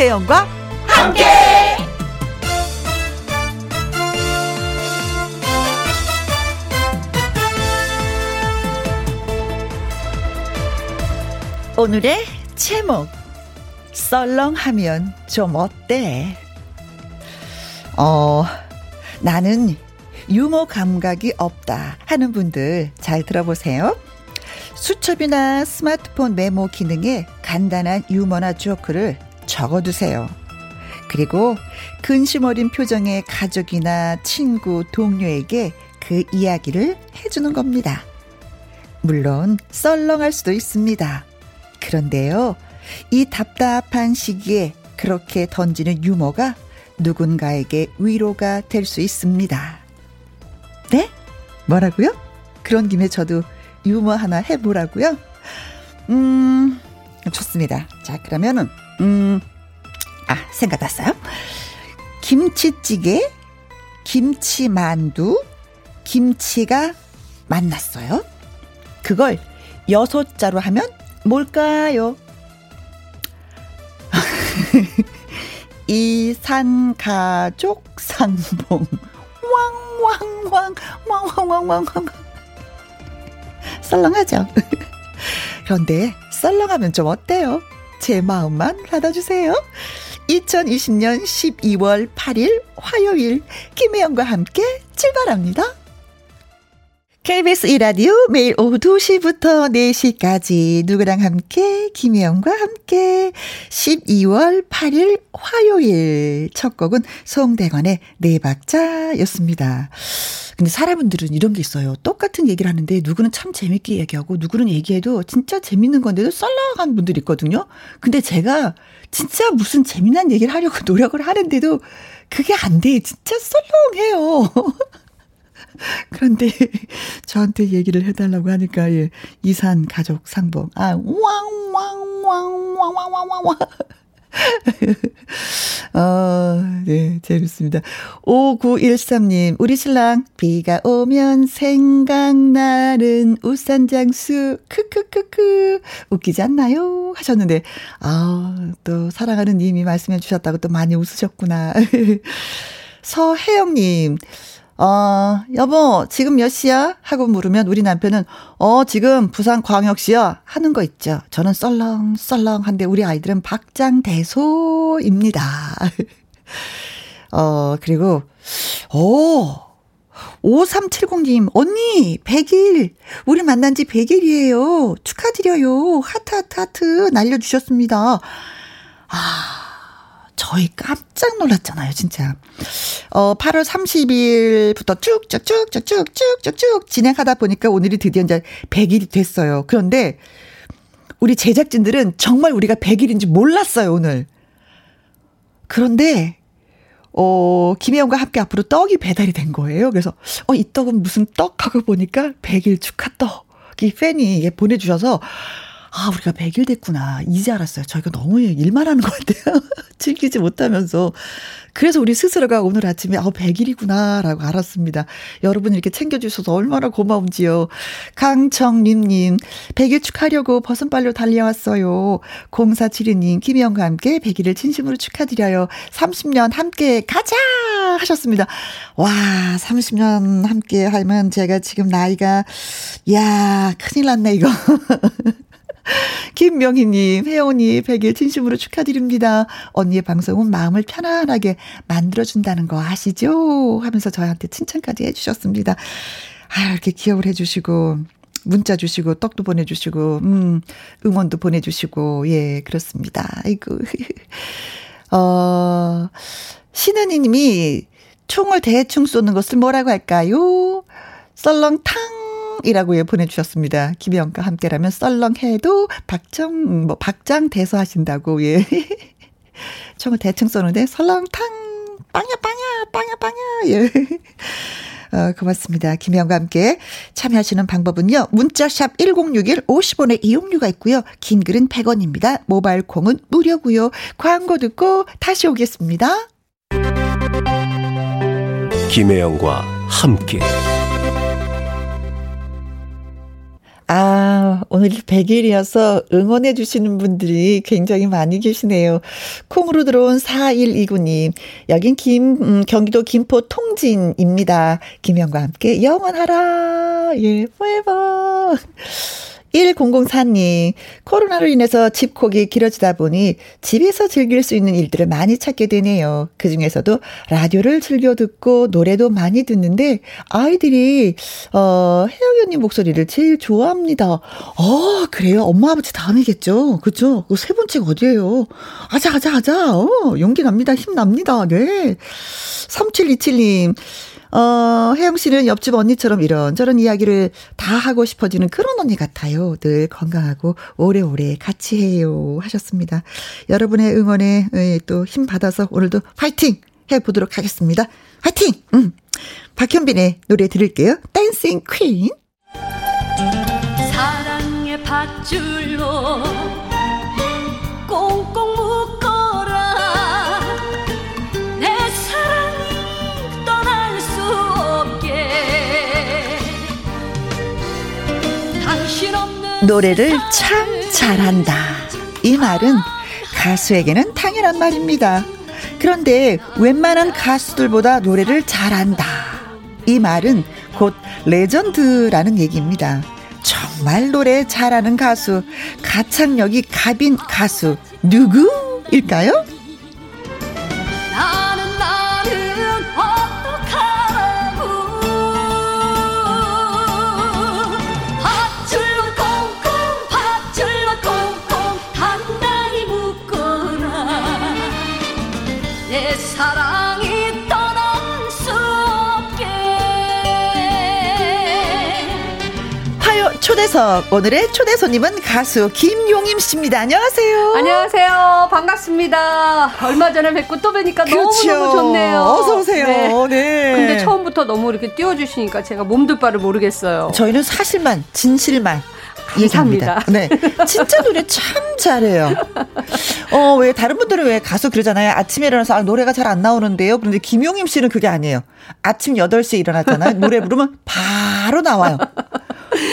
김혜영과 함께. 오늘의 제목 썰렁하면 좀 어때? 어, 나는 유머 감각이 없다 하는 분들 잘 들어보세요. 수첩이나 스마트폰 메모 기능에 간단한 유머나 조크를 적어두세요. 그리고 근심 어린 표정의 가족이나 친구, 동료에게 그 이야기를 해주는 겁니다. 물론 썰렁할 수도 있습니다. 그런데요, 이 답답한 시기에 그렇게 던지는 유머가 누군가에게 위로가 될 수 있습니다. 네? 뭐라고요? 그런 김에 저도 유머 하나 해보라고요? 음, 좋습니다. 자, 그러면은, 음, 아, 생각났어요. 김치찌개, 김치만두, 김치가 만났어요. 그걸 여섯 자로 하면 뭘까요? 이산 가족 상봉. 왕왕왕 왕왕왕왕왕 썰렁하죠. 그런데 썰렁하면 좀 어때요? 제 마음만 받아주세요. 2020년 12월 8일 화요일 김혜영과 함께 출발합니다. KBS 이라디오 매일 오후 2시부터 4시까지 누구랑 함께 김혜영과 함께 12월 8일 화요일 첫 곡은 송대관의 네 박자였습니다. 근데 사람들은 이런 게 있어요. 똑같은 얘기를 하는데 누구는 참 재밌게 얘기하고 누구는 얘기해도 진짜 재밌는 건데도 썰렁한 분들이 있거든요. 근데 제가 진짜 무슨 재미난 얘기를 하려고 노력을 하는데도 그게 안 돼. 진짜 썰렁해요. 그런데 저한테 얘기를 해달라고 하니까 예 이산 가족 상봉 아 왕 왕 왕 왕 왕 왕 왕 왕 어, 네, 재밌습니다. 5913님, 우리 신랑, 비가 오면 생각나는 우산 장수, 크크크크, 웃기지 않나요? 하셨는데, 아, 또 사랑하는 님이 말씀해 주셨다고 또 많이 웃으셨구나. 서혜영님, 어, 여보, 지금 몇 시야? 하고 물으면 우리 남편은, 어, 지금 부산 광역시야? 하는 거 있죠. 저는 썰렁썰렁한데 우리 아이들은 박장대소입니다. 어, 그리고, 오, 5370님, 언니, 100일. 우리 만난 지 100일이에요. 축하드려요. 하트, 하트, 하트 날려주셨습니다. 아, 저희 깜짝 놀랐잖아요, 진짜. 어, 8월 30일부터 쭉쭉쭉쭉쭉쭉쭉 진행하다 보니까 오늘이 드디어 이제 100일이 됐어요. 그런데 우리 제작진들은 정말 우리가 100일인지 몰랐어요, 오늘. 그런데 어, 김혜영과 함께 앞으로 떡이 배달이 된 거예요. 그래서, 어, 이 떡은 무슨 떡? 하고 보니까 100일 축하 떡 이 팬이 보내주셔서, 아, 우리가 100일 됐구나. 이제 알았어요. 저희가 너무 일만 하는 것 같아요. 즐기지 못하면서. 그래서 우리 스스로가 오늘 아침에 아 100일이구나 라고 알았습니다. 여러분 이렇게 챙겨주셔서 얼마나 고마운지요. 강정림님 100일 축하하려고 버선발로 달려왔어요. 0472님 김희영과 함께 100일을 진심으로 축하드려요. 30년 함께 가자 하셨습니다. 와 30년 함께 하면 제가 지금 나이가 야 큰일 났네 이거. 김명희님, 혜원이 100일 진심으로 축하드립니다. 언니의 방송은 마음을 편안하게 만들어준다는 거 아시죠? 하면서 저한테 칭찬까지 해주셨습니다. 아, 이렇게 기억을 해주시고, 문자 주시고, 떡도 보내주시고, 음, 응원도 보내주시고, 예, 그렇습니다. 아이고. 어, 신은희 님이 총을 대충 쏘는 것을 뭐라고 할까요? 썰렁탕 이라고 예, 보내주셨습니다. 김영과 함께라면 썰렁해도 박정, 뭐, 박장 대소하신다고, 예. 총을 대충 쏘는데 설렁탕, 빵야, 빵야, 빵야, 빵야, 예. 어, 고맙습니다. 김영과 함께 참여하시는 방법은요. 문자샵 1061 50원의 이용료가 있고요. 긴 글은 100원입니다. 모바일 콩은 무료고요. 광고 듣고 다시 오겠습니다. 김혜영과 함께. 아, 아, 오늘 100일이어서 응원해 주시는 분들이 굉장히 많이 계시네요. 콩으로 들어온 4129님. 여긴 김, 음, 경기도 김포 통진입니다. 김영과 함께 영원하라. 예, forever. 1004님, 코로나로 인해서 집콕이 길어지다 보니 집에서 즐길 수 있는 일들을 많이 찾게 되네요. 그 중에서도 라디오를 즐겨 듣고 노래도 많이 듣는데 아이들이, 어, 혜영이님 목소리를 제일 좋아합니다. 어, 그래요? 엄마, 아버지 다음이겠죠? 그죠? 그세 번째가 어디예요? 아자, 아자, 아자. 어, 용기 납니다. 힘 납니다. 네. 3727님, 어, 혜영 씨는 옆집 언니처럼 이런저런 이야기를 다 하고 싶어지는 그런 언니 같아요. 늘 건강하고 오래오래 같이 해요. 하셨습니다. 여러분의 응원에 예, 또힘 받아서 오늘도 파이팅! 해보도록 하겠습니다. 파이팅! 음. 박현빈의 노래 들을게요. 댄싱 퀸. 사랑의 밧줄로 노래를 참 잘한다. 이 말은 가수에게는 당연한 말입니다. 그런데 웬만한 가수들보다 노래를 잘한다. 이 말은 곧 레전드라는 얘기입니다. 정말 노래 잘하는 가수, 가창력이 갑인 가수, 누구일까요? 초대석 오늘의 초대 손님은 가수 김용임 씨입니다. 안녕하세요. 안녕하세요. 반갑습니다. 얼마 전에 뵙고 또 뵈니까 그렇죠. 너무너무 좋네요. 어서 오세요. 네. 네. 근데 처음부터 너무 이렇게 띄워 주시니까 제가 몸둘 바를 모르겠어요. 저희는 사실만 진실만 감사합니다. 네. 진짜 노래 참 잘해요. 어, 왜 다른 분들은 왜 가수 그러잖아요. 아침에 일어나서 아, 노래가 잘 안 나오는데요. 그런데 김용임 씨는 그게 아니에요. 아침 8시에 일어났잖아요. 노래 부르면 바로 나와요.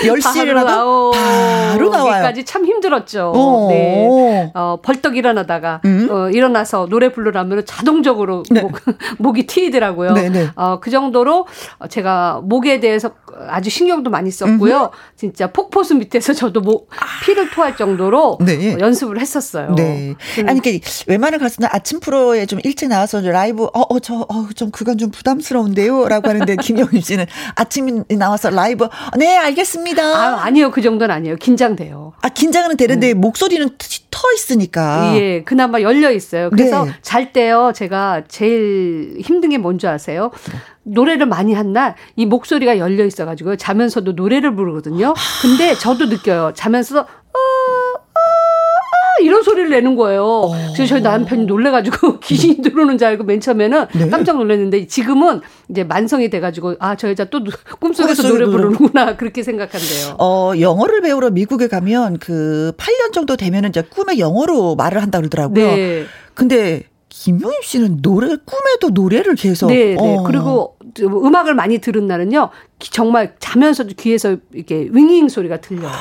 10시에 일어나도 바로 나와요. 까지 참 힘들었죠. 어. 네. 어, 벌떡 일어나다가 음. 어, 일어나서 노래 부르라면 자동적으로 네. 목, 목이 트이더라고요. 네, 네. 어, 그 정도로 제가 목에 대해서 아주 신경도 많이 썼고요. 음흠. 진짜 폭포수 밑에서 저도 목 피를 토할 정도로 네. 어, 연습을 했었어요. 네. 아니 그러니까 웬만한 가수는 아침 프로에 좀 일찍 나와서 라이브 어어 저좀 어, 그건 좀 부담스러운데요라고 하는데 김영임 씨는 아침에 나와서 라이브 네 알겠습니다. 아, 아니요 그 정도는 아니에요. 긴장돼요. 아 긴장은 되는데 음. 목소리는 터 있으니까. 예, 그나마 열려 있어요. 그래서 네. 잘 때요 제가 제일 힘든 게 뭔지 아세요? 노래를 많이 한 날 이 목소리가 열려 있어가지고 자면서도 노래를 부르거든요. 근데 저도 느껴요. 자면서 이런 소리를 내는 거예요. 어. 그래서 저희 남편이 놀래가지고 귀신이 들어오는 줄 알고 맨 처음에는 네. 깜짝 놀랐는데 지금은 이제 만성이 돼가지고 아 저 여자 또 꿈속에서 노래 부르는구나 그렇게 생각한대요. 어 영어를 배우러 미국에 가면 그 8년 정도 되면은 이제 꿈에 영어로 말을 한다 그러더라고요. 네. 근데 김용임 씨는 노래 꿈에도 노래를 계속. 네, 네. 어. 그리고 음악을 많이 들은 날은요 정말 자면서도 귀에서 이렇게 윙윙 소리가 들려요.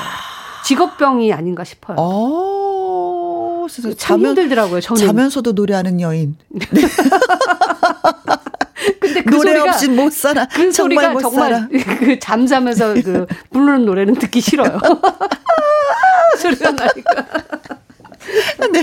직업병이 아닌가 싶어요. 어, 참 자면, 힘들더라고요. 저는 자면서도 노래하는 여인. 네. 근데 그 노래 소리가, 없이 못 살아. 그 소리가 정말 그 잠자면서 그 부르는 노래는 듣기 싫어요. 소리가 나니까. 네.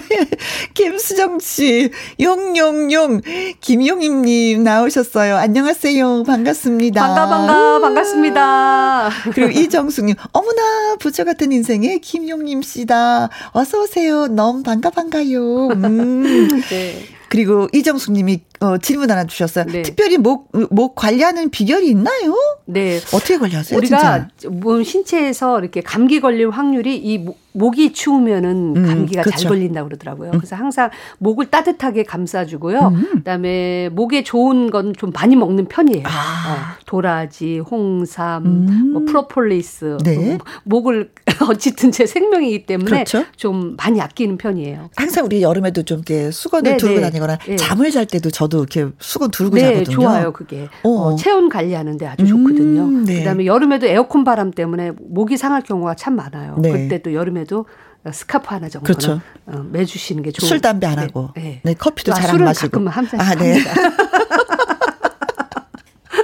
김수정 씨, 용용용, 김용임님 나오셨어요. 안녕하세요. 반갑습니다. 반가, 반가, 반갑습니다. 그리고 이정숙님, 어머나, 부처 같은 인생의 김용임 씨다. 어서오세요. 너무 반가, 반가요. 음. 네. 그리고 이정숙 님이 어, 질문 하나 주셨어요. 네. 특별히 목, 목 관리하는 비결이 있나요? 네. 어떻게 관리하세요? 우리가 몸 신체에서 이렇게 감기 걸릴 확률이 이 목, 목이 추우면은 음, 감기가 그렇죠. 잘 걸린다고 그러더라고요. 음. 그래서 항상 목을 따뜻하게 감싸주고요. 음. 그다음에 목에 좋은 건 좀 많이 먹는 편이에요. 아. 어, 도라지, 홍삼, 음. 뭐 프로폴리스, 네. 목을 어쨌든 제 생명이기 때문에 그렇죠? 좀 많이 아끼는 편이에요. 항상 우리 여름에도 좀 이렇게 수건을 네, 두르고 네. 다니거나 네. 잠을 잘 때도 저도 이렇게 수건 두르고 네, 자거든요. 좋아요, 그게. 어. 어, 체온 관리하는데 아주 좋거든요. 음, 네. 그다음에 여름에도 에어컨 바람 때문에 목이 상할 경우가 참 많아요. 네. 그때 또 여름에도 스카프 하나 정도는 그렇죠. 어, 매주시는 게 좋은. 술 담배 안 하고. 네, 네. 커피도 아, 잘안 마시고. 가끔 항상 아, 네.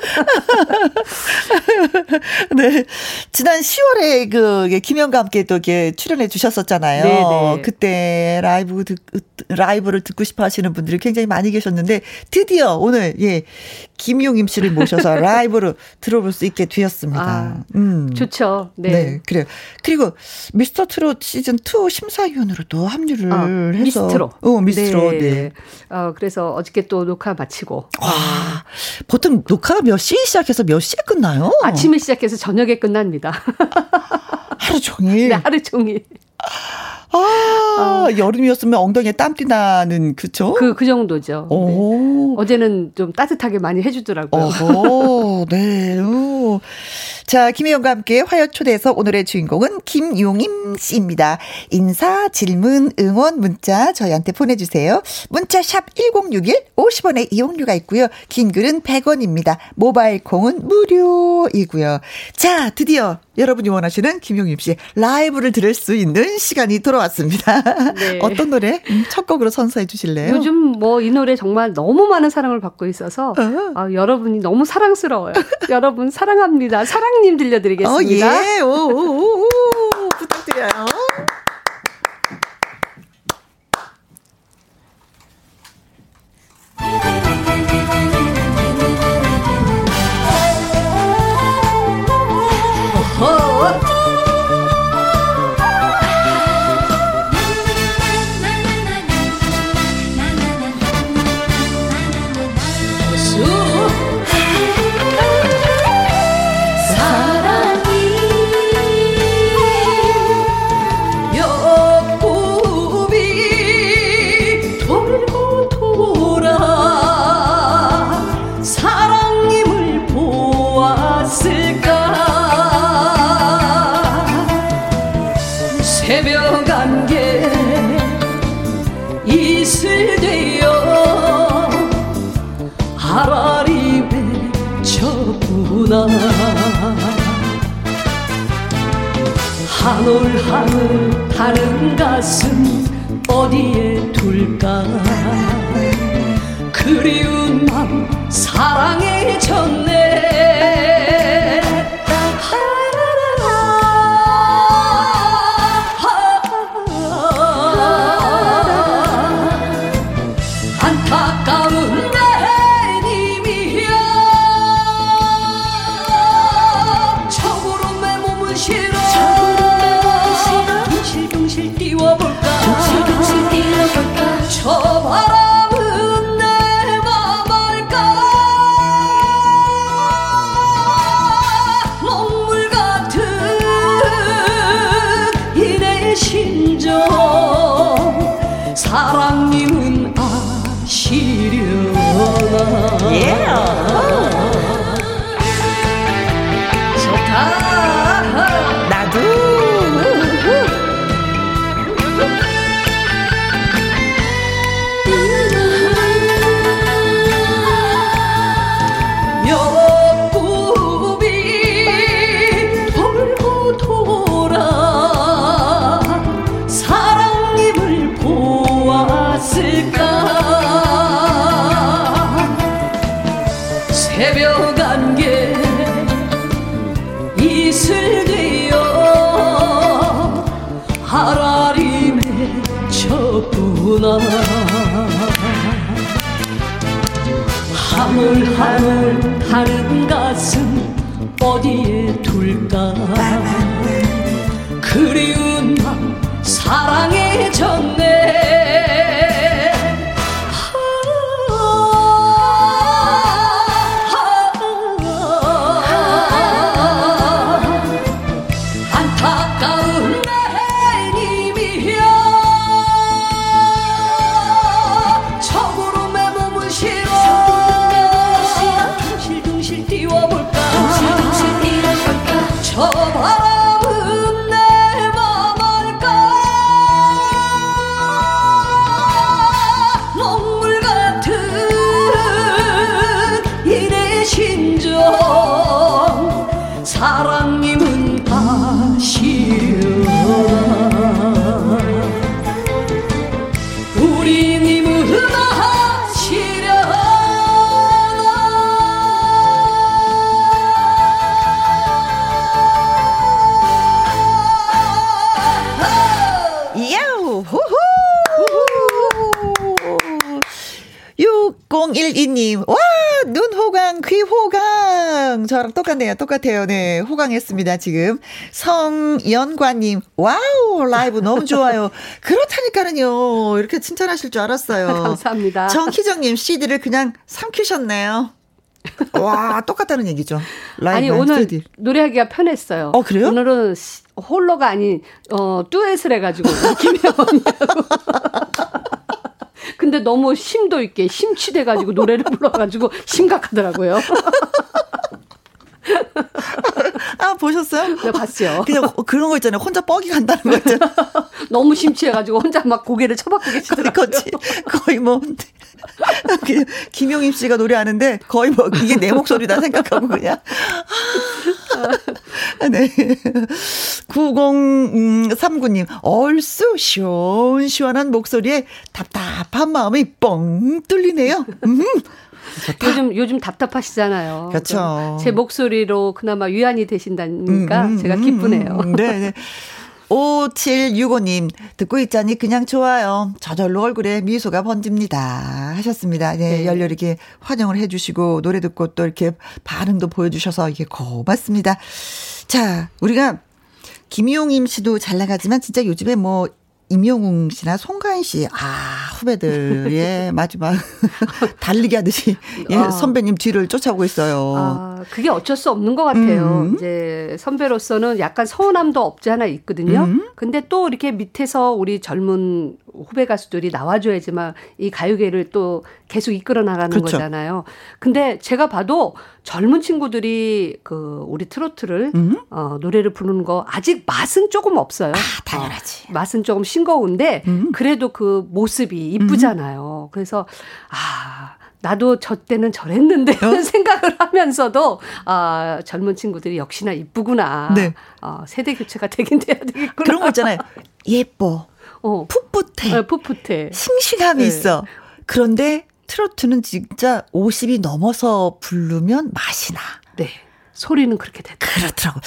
네. 지난 10월에 그 김영과 함께 또 이렇게 출연해 주셨었잖아요. 네네. 네. 그때 라이브 듣, 라이브를 듣고 싶어 하시는 분들이 굉장히 많이 계셨는데 드디어 오늘 예. 김용임 씨를 모셔서 라이브로 들어볼 수 있게 되었습니다. 아, 음. 좋죠. 네. 네. 그래요. 그리고 미스터 트롯 시즌 2 심사위원으로도 합류를 아, 해서 미스트로. 어, 미스트로. 네. 네. 어, 그래서 어저께 또 녹화 마치고. 와. 보통 녹화가 몇 시에 시작해서 몇 시에 끝나요? 아침에 시작해서 저녁에 끝납니다. 하루 종일. 네, 하루 종일. 아, 아, 여름이었으면 엉덩이에 땀띠 나는 그쵸? 그, 그 정도죠. 네. 어제는 좀 따뜻하게 많이 해주더라고요. 어 네. 오. 자, 김혜영과 함께 화요 초대에서 오늘의 주인공은 김용임 씨입니다. 인사, 질문, 응원, 문자 저희한테 보내주세요. 문자 샵 1061, 50원의 이용료가 있고요. 긴 글은 100원입니다. 모바일 콩은 무료이고요. 자, 드디어 여러분이 원하시는 김용임 씨 라이브를 들을 수 있는 시간이 돌아왔습니다. 네. 어떤 노래 음, 첫 곡으로 선사해 주실래요? 요즘 뭐 이 노래 정말 너무 많은 사랑을 받고 있어서 어. 아, 여러분이 너무 사랑스러워요. 여러분 사랑합니다. 사랑님 들려드리겠습니다. 어, 예. 오, 오, 오, 부탁드려요. 하물하물 하는 가슴 어디에 둘까? 그리운 맘 사랑에 졌네 똑같네요. 똑같아요. 네, 호강했습니다, 지금. 성연관님, 와우, 라이브 너무 좋아요. 그렇다니까는요. 이렇게 칭찬하실 줄 알았어요. 감사합니다. 정희정님, CD를 그냥 삼키셨네요. 와, 똑같다는 얘기죠. 아니, 오늘 CD. 노래하기가 편했어요. 어, 그래요? 오늘은 홀로가 아닌, 어, 듀엣을 해가지고, 김혜원이하고. 근데 너무 심도 있게 심취돼가지고 노래를 불러가지고 심각하더라고요. 아, 보셨어요? 네, 봤어요. 그냥 그런 거 있잖아요. 혼자 뻑이 간다는 거 있잖아요. 너무 심취해가지고 혼자 막 고개를 쳐박고 계시더라고요. 그렇지. 거의 뭐, 김용임 씨가 노래하는데 거의 뭐 이게 내 목소리다 생각하고 그냥. 아, 네. 9039님, 얼쑤 시원시원한 목소리에 답답한 마음이 뻥 뚫리네요. 음. 좋다. 요즘 요즘 답답하시잖아요. 그렇죠. 제 목소리로 그나마 위안이 되신다니까 음, 음, 제가 기쁘네요. 음, 네, 네. 5765님, 듣고 있자니 그냥 좋아요. 저절로 얼굴에 미소가 번집니다. 하셨습니다. 네, 네. 열렬히 이렇게 환영을 해주시고, 노래 듣고 또 이렇게 반응도 보여주셔서 이게 고맙습니다. 자, 우리가 김용임 씨도 잘 나가지만 진짜 요즘에 뭐 임영웅 씨나 송가인 씨, 아, 후배들의 마지막 달리기 하듯이 예, 아. 선배님 뒤를 쫓아오고 있어요. 아, 그게 어쩔 수 없는 것 같아요. 음. 이제 선배로서는 약간 서운함도 없지 않아 있거든요. 음. 근데 또 이렇게 밑에서 우리 젊은 후배 가수들이 나와줘야지만 이 가요계를 또 계속 이끌어 나가는 그렇죠. 거잖아요. 근데 제가 봐도 젊은 친구들이 그 우리 트로트를 음? 어, 노래를 부르는 거 아직 맛은 조금 없어요. 아, 당연하지. 어, 맛은 조금 싱거운데 음? 그래도 그 모습이 이쁘잖아요. 음? 그래서 아 나도 저 때는 저랬는데 어? 생각을 하면서도 아 젊은 친구들이 역시나 이쁘구나. 네. 어, 세대 교체가 되긴 돼야 되겠구나. 그런 거 있잖아요. 예뻐. 어. 풋풋해. 네, 풋풋해. 싱싱함이 네. 있어. 그런데 트로트는 진짜 50이 넘어서 부르면 맛이 나. 네. 소리는 그렇게 됐다. 그렇더라고.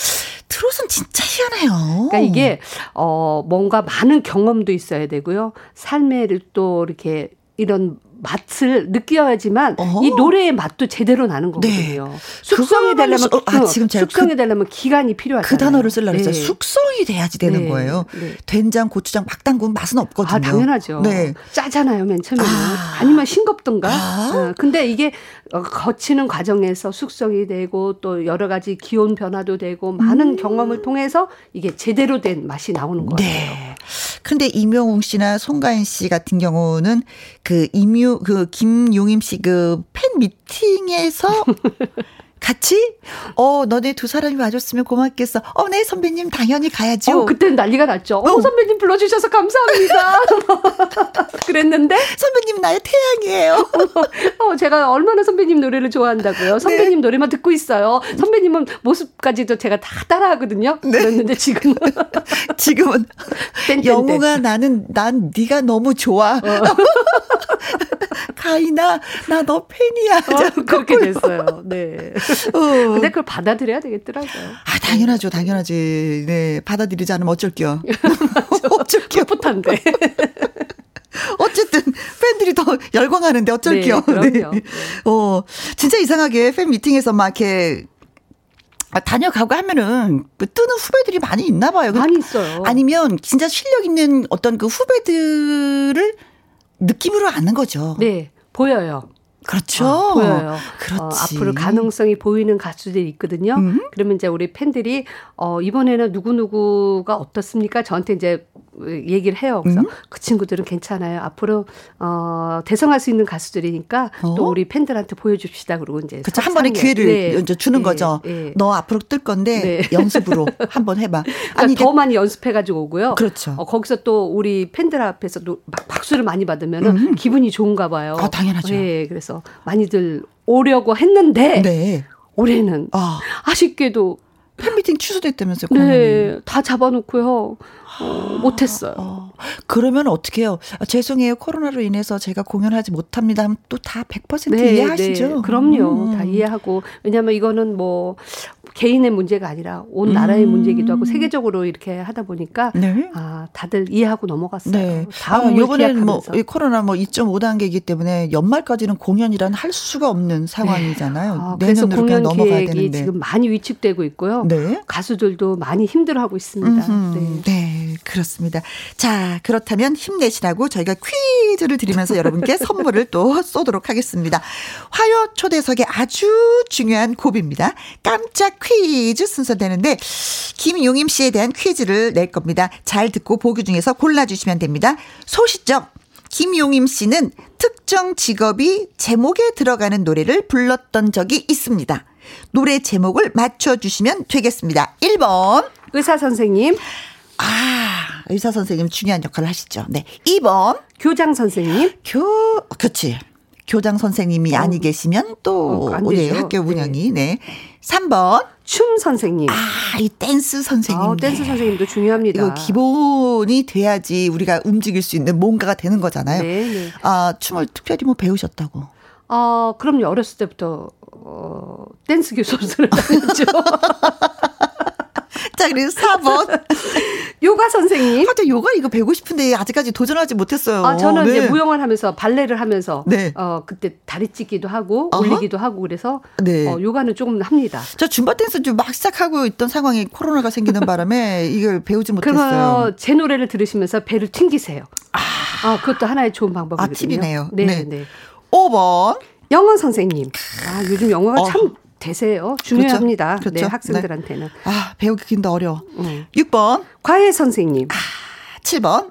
트롯은 진짜 희한해요. 그러니까 이게 어 뭔가 많은 경험도 있어야 되고요. 삶에를 또 이렇게 이런 맛을 느껴야지만 어허. 이 노래의 맛도 제대로 나는 네. 거거든요. 네. 숙성이 되려면 어, 아, 지금 제가 숙성이 그, 되려면 기간이 필요하죠. 그 단어를 쓰려고 했어요. 네. 숙성이 돼야지 되는 네. 거예요. 네. 된장, 고추장 막 담그면 맛은 없거든요. 아, 당연하죠. 네. 짜잖아요, 맨 처음에는. 아. 니면 싱겁던가. 아. 어, 근데 이게 어, 거치는 과정에서 숙성이 되고 또 여러 가지 기온 변화도 되고 많은 음. 경험을 통해서 이게 제대로 된 맛이 나오는 거예요. 네. 근데 임영웅 씨나 송가인 씨 같은 경우는 그 임유 그 김용임 씨 그 팬 미팅에서 같이 어 너네 두 사람이 와줬으면 고맙겠어. 어, 네 선배님 당연히 가야죠. 어, 그때는 난리가 났죠. 어, 어 선배님 불러주셔서 감사합니다. 그랬는데 선배님 나의 태양이에요. 어, 제가 얼마나 선배님 노래를 좋아한다고요. 선배님 네. 노래만 듣고 있어요. 선배님은 모습까지도 제가 다 따라하거든요. 네. 그랬는데 지금은 지금은 영웅아 나는 난 네가 너무 좋아. 어. 가인아 나너 팬이야. 어, 그렇게 됐어요. 네. 어. 근데 그걸 받아들여야 되겠더라고요. 아, 당연하죠. 당연하지. 네. 받아들이지 않으면 어쩔게요. 어쩔게요. 풋풋한데. 어쨌든 팬들이 더 열광하는데 어쩔게요. 네, 네. 어, 진짜 이상하게 팬 미팅에서 막 이렇게 아, 다녀가고 하면은 그 뜨는 후배들이 많이 있나 봐요. 많이 있어요. 아니면 진짜 실력 있는 어떤 그 후배들을 느낌으로 아는 거죠. 네, 보여요. 그렇죠. 어, 보여요. 그렇지. 어, 앞으로 가능성이 보이는 가수들이 있거든요. 음. 그러면 이제 우리 팬들이 어, 이번에는 누구 누구가 어떻습니까? 저한테 이제 얘기를 해요. 그래서 음? 그 친구들은 괜찮아요. 앞으로 어, 대성할 수 있는 가수들이니까 어? 또 우리 팬들한테 보여줍시다. 그러고 이제 그렇죠. 한 번에 기회를 네. 이제 주는 네. 거죠. 네. 너 앞으로 뜰 건데 네. 연습으로 한 번 해봐. 그러니까 아니 더 많이 연습해가지고 오고요. 그렇죠. 어, 거기서 또 우리 팬들 앞에서 막 박수를 많이 받으면 음. 기분이 좋은가 봐요. 아, 당연하죠. 네, 그래서 많이들 오려고 했는데 네. 올해는 아. 아쉽게도 팬미팅 취소됐다면서요? 네, 다 잡아놓고요. 어, 못했어요. 어. 그러면 어떻게 해요? 아, 죄송해요. 코로나로 인해서 제가 공연하지 못합니다. 하면 또 다 100% 네, 이해하시죠? 네, 그럼요. 음. 다 이해하고. 왜냐하면 이거는 뭐 개인의 문제가 아니라 온 음. 나라의 문제이기도 하고 세계적으로 이렇게 하다 보니까 네. 아, 다들 이해하고 넘어갔어요. 네. 다음 아, 이번에는 뭐 코로나 뭐 2.5 단계이기 때문에 연말까지는 공연이란 할 수가 없는 상황이잖아요. 네. 아, 그래서 공연 계획이 되는데. 지금 많이 위축되고 있고요. 네. 가수들도 많이 힘들어하고 있습니다. 네. 네, 그렇습니다. 자, 그렇다면 힘내시라고 저희가 퀴즈를 드리면서 여러분께 선물을 또 쏘도록 하겠습니다. 화요 초대석의 아주 중요한 고비입니다. 깜짝 퀴즈 순서 되는데 김용임 씨에 대한 퀴즈를 낼 겁니다. 잘 듣고 보기 중에서 골라주시면 됩니다. 소시적 김용임 씨는 특정 직업이 제목에 들어가는 노래를 불렀던 적이 있습니다. 노래 제목을 맞춰주시면 되겠습니다. 1번. 의사 선생님. 아, 의사 선생님 중요한 역할을 하시죠. 네. 2번. 교장 선생님. 교, 그치. 교장 선생님이 어. 아니 계시면 또 어, 네, 학교 운영이 네. 네. 3번 춤 선생님. 아, 이 댄스 선생님. 아, 댄스 선생님도 중요합니다. 이거 기본이 돼야지 우리가 움직일 수 있는 뭔가가 되는 거잖아요. 네, 네. 아, 춤을 특별히 뭐 배우셨다고. 아, 그럼요. 어렸을 때부터 어, 댄스 교수를 다녔 죠. 자, 그리고 4번. 요가 선생님. 하여튼 요가 이거 배우고 싶은데 아직까지 도전하지 못했어요. 아, 저는 네. 이제 무용을 하면서 발레를 하면서 네. 어, 그때 다리 찢기도 하고 어허? 올리기도 하고 그래서 네. 어, 요가는 조금 합니다. 저 줌바 댄스 좀 막 시작하고 있던 상황에 코로나가 생기는 바람에 이걸 배우지 못했어요. 그러면 제 노래를 들으시면서 배를 튕기세요. 아, 아 그것도 하나의 좋은 방법이거든요. 아, 팁이네요. 네, 네. 네. 5번. 영어 선생님. 아, 요즘 영어가 어. 참 대세요. 중요합니다. 그렇죠. 네, 그렇죠. 네, 학생들한테는. 네. 아, 배우기 근데 어려워. 음. 6번. 과외 선생님. 아, 7번.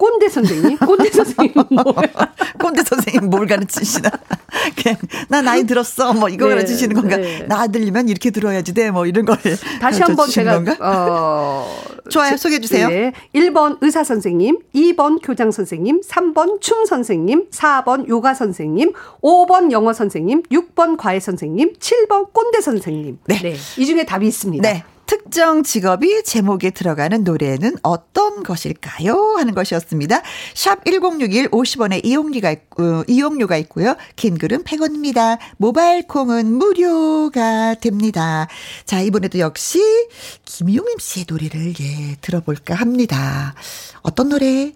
꼰대 선생님? 꼰대 선생님 꼰대 선생님 뭘 가르치시나? 그냥 나 나이 들었어 뭐 이거 네, 가르치시는 건가? 네. 나 들리면 이렇게 들어야지 돼 뭐 이런 걸 다시 한번 제가 건가? 어 좋아요 소개해 주세요. 네. 1번 의사 선생님, 2번 교장 선생님, 3번 춤 선생님, 4번 요가 선생님, 5번 영어 선생님, 6번 과외 선생님, 7번 꼰대 선생님. 네. 네. 이 중에 답이 있습니다. 네. 특정 직업이 제목에 들어가는 노래는 어떤 것일까요? 하는 것이었습니다. 샵 1061 50원의 이용료가 있고, 이용료가 있고요. 긴 글은 100원입니다. 모바일 콩은 무료가 됩니다. 자, 이번에도 역시 김용임 씨의 노래를 예, 들어볼까 합니다. 어떤 노래?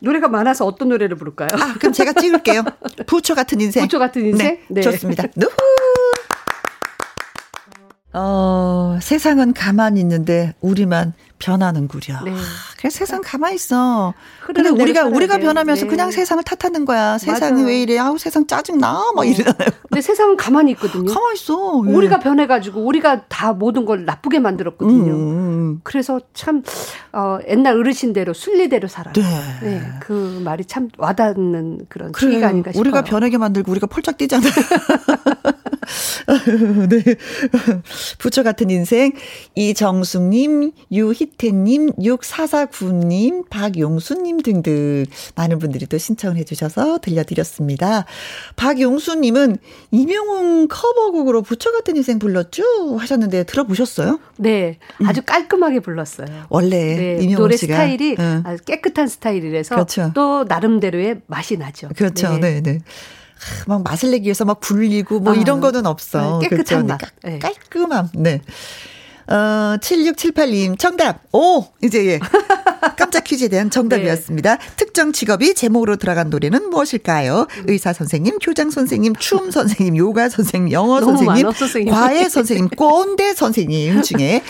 노래가 많아서 어떤 노래를 부를까요? 아, 그럼 제가 찍을게요. 부처 같은 인생. 부처 같은 인생? 네, 네. 좋습니다. 누후! 어, 세상은 가만히 있는데 우리만 변하는구려. 네. 아, 그래 세상 가만히 있어. 근데 우리가 우리가 변하면서 네. 그냥 세상을 탓하는 거야. 세상이 맞아. 왜 이래? 아우 세상 짜증 나. 막 어. 이러잖아요. 근데 세상은 가만히 있거든요. 가만히 있어. 예. 우리가 변해 가지고 우리가 다 모든 걸 나쁘게 만들었거든요. 음. 음, 음. 그래서 참 어, 옛날 어르신대로 순리대로 살아요. 네. 네. 그 말이 참 와닿는 그런 그래, 시기가 아닌가 싶어요. 우리가 변하게 만들고 우리가 폴짝 뛰잖아요. 네. 부처 같은 인생 이정숙님, 유희태님, 6449님, 박용수님 등등 많은 분들이 또 신청을 해주셔서 들려드렸습니다. 박용수님은 이명웅 커버곡으로 부처 같은 인생 불렀죠 하셨는데 들어보셨어요? 네, 아주 깔끔하게 불렀어요. 원래 네, 이명웅 노래 씨가. 스타일이 응. 아주 깨끗한 스타일이라서 그렇죠. 또 나름대로의 맛이 나죠. 그렇죠, 네, 네. 네. 막 맛을 내기 위해서 막 굴리고 뭐 아, 이런 거는 없어. 네, 깨끗한 그렇죠? 맛. 네. 깔끔함. 네. 어, 7678님, 정답. 오! 이제, 예. 깜짝 퀴즈에 대한 정답이었습니다. 네. 특정 직업이 제목으로 들어간 노래는 무엇일까요? 의사 선생님, 교장 선생님, 춤 선생님, 요가 선생님, 영어 선생님, 과외 선생님, 꼰대 선생님 중에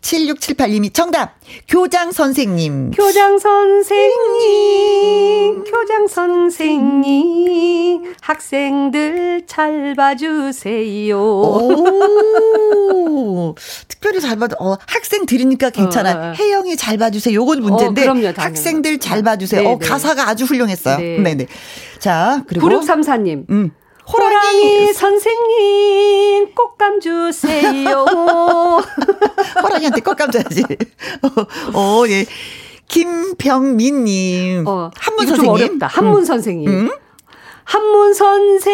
7678님이 정답. 교장 선생님. 교장 선생님. 교장 선생님. 학생들 잘 봐주세요. 오. 특별히 잘 봐도, 어, 학생들이니까 괜찮아. 어, 어. 혜영이 잘 봐주세요. 요건 문제인데. 어, 그럼요, 학생들 잘 봐주세요. 네네. 어, 네. 가사가 아주 훌륭했어요. 네. 네네. 자, 그리고. 9634님. 음. 호랑이, 호랑이 선생님 꽃감 주세요. 호랑이한테 꽃감 줘야지. 어, 어, 예. 김병민님. 어, 한문 선생님. 어렵다. 한문 음. 선생님. 음? 한문 선생님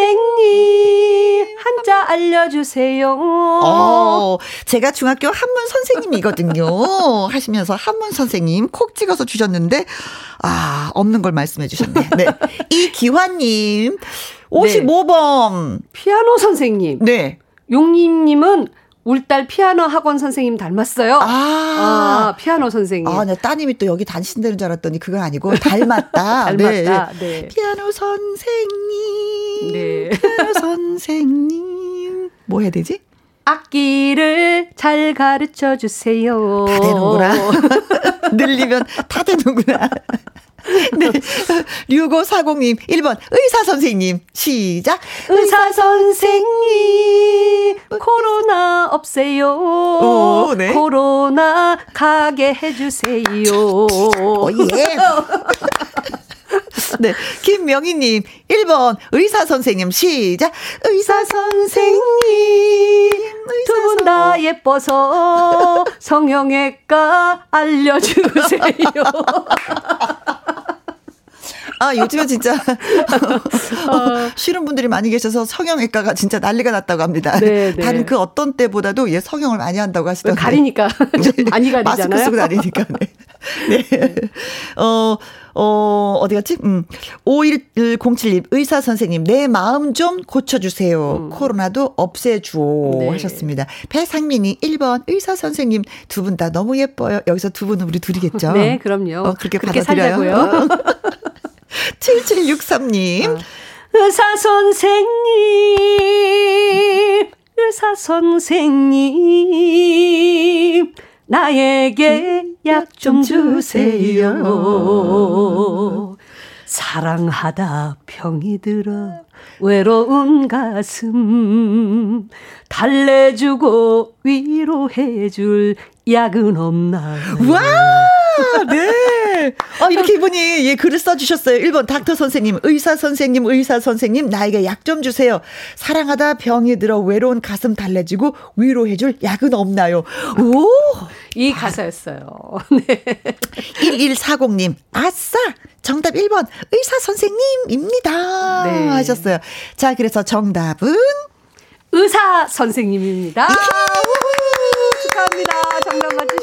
한자 알려주세요. 어, 제가 중학교 한문 선생님이거든요. 하시면서 한문 선생님 콕 찍어서 주셨는데 아 없는 걸 말씀해 주셨네. 네, 이기환님 55번 네. 피아노 선생님. 네, 용님님은 울딸 피아노 학원 선생님 닮았어요. 아, 아 피아노 선생님. 아, 네, 따님이 또 여기 다니신다는 줄 알았더니 그건 아니고 닮았다. 닮았다. 네. 네. 피아노 선생님. 네. 피아노 선생님. 뭐 해야 되지? 악기를 잘 가르쳐 주세요. 다 되는구나. 늘리면 다 되는구나. 네. 6540님, 1번, 의사 선생님. 시작. 의사 선생님, 코로나 없애요. 오, 네. 코로나 가게 해주세요. 오, 예. 네. 김명희님, 1번, 의사 선생님, 시작. 의사 선생님, 두 분 다 예뻐서 성형외과 알려주세요. 아, 요즘에 진짜 어, 쉬는 분들이 많이 계셔서 성형외과가 진짜 난리가 났다고 합니다. 네, 네. 다른 그 어떤 때보다도 예, 성형을 많이 한다고 하시던데. 가리니까. 네. 많이 가리잖아요. 마스크 쓰고 다니니까. 네. 네. 어, 어, 어디 갔지? 음. 5107님, 의사 선생님, 내 마음 좀 고쳐주세요. 음. 코로나도 없애주오. 네. 하셨습니다. 배상민이 1번, 의사 선생님, 두 분 다 너무 예뻐요. 여기서 두 분은 우리 둘이겠죠? 네, 그럼요. 어, 그렇게, 그렇게 받아들여요. 7763님. 어. 의사 선생님, 의사 선생님, 나에게 약 좀 주세요. 사랑하다 병이 들어 외로운 가슴 달래주고 위로해줄 약은 없나요? 와! 네. 아, 이렇게 이분이 예, 글을 써주셨어요. 1번 닥터 선생님, 의사 선생님, 의사 선생님, 나에게 약 좀 주세요. 사랑하다 병이 들어 외로운 가슴 달래주고 위로해줄 약은 없나요? 오! 이 가사였어요. 네. 1140님, 아싸! 정답 1번, 의사 선생님입니다. 네. 하셨어요. 자, 그래서 정답은? 의사 선생님입니다. 축하합니다. 정답 분.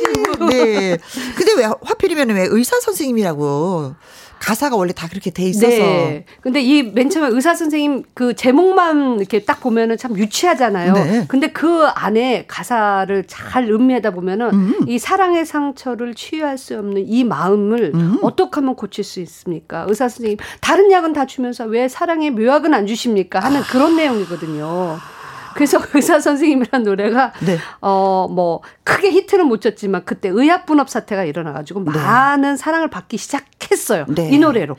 네. 근데 왜 화필이면 왜 의사 선생님이라고 가사가 원래 다 그렇게 돼 있어서. 네. 근데 이 맨 처음에 의사 선생님 그 제목만 이렇게 딱 보면은 참 유치하잖아요. 네. 근데 그 안에 가사를 잘 음미하다 보면은 음. 이 사랑의 상처를 치유할 수 없는 이 마음을 음. 어떻게 하면 고칠 수 있습니까? 의사 선생님 다른 약은 다 주면서 왜 사랑의 묘약은 안 주십니까? 하는 그런 내용이거든요. 그래서 의사 선생님이란 노래가 네. 어뭐 크게 히트는 못 쳤지만 그때 의학 분업 사태가 일어나 가지고 네. 많은 사랑을 받기 시작했어요. 네. 이 노래로.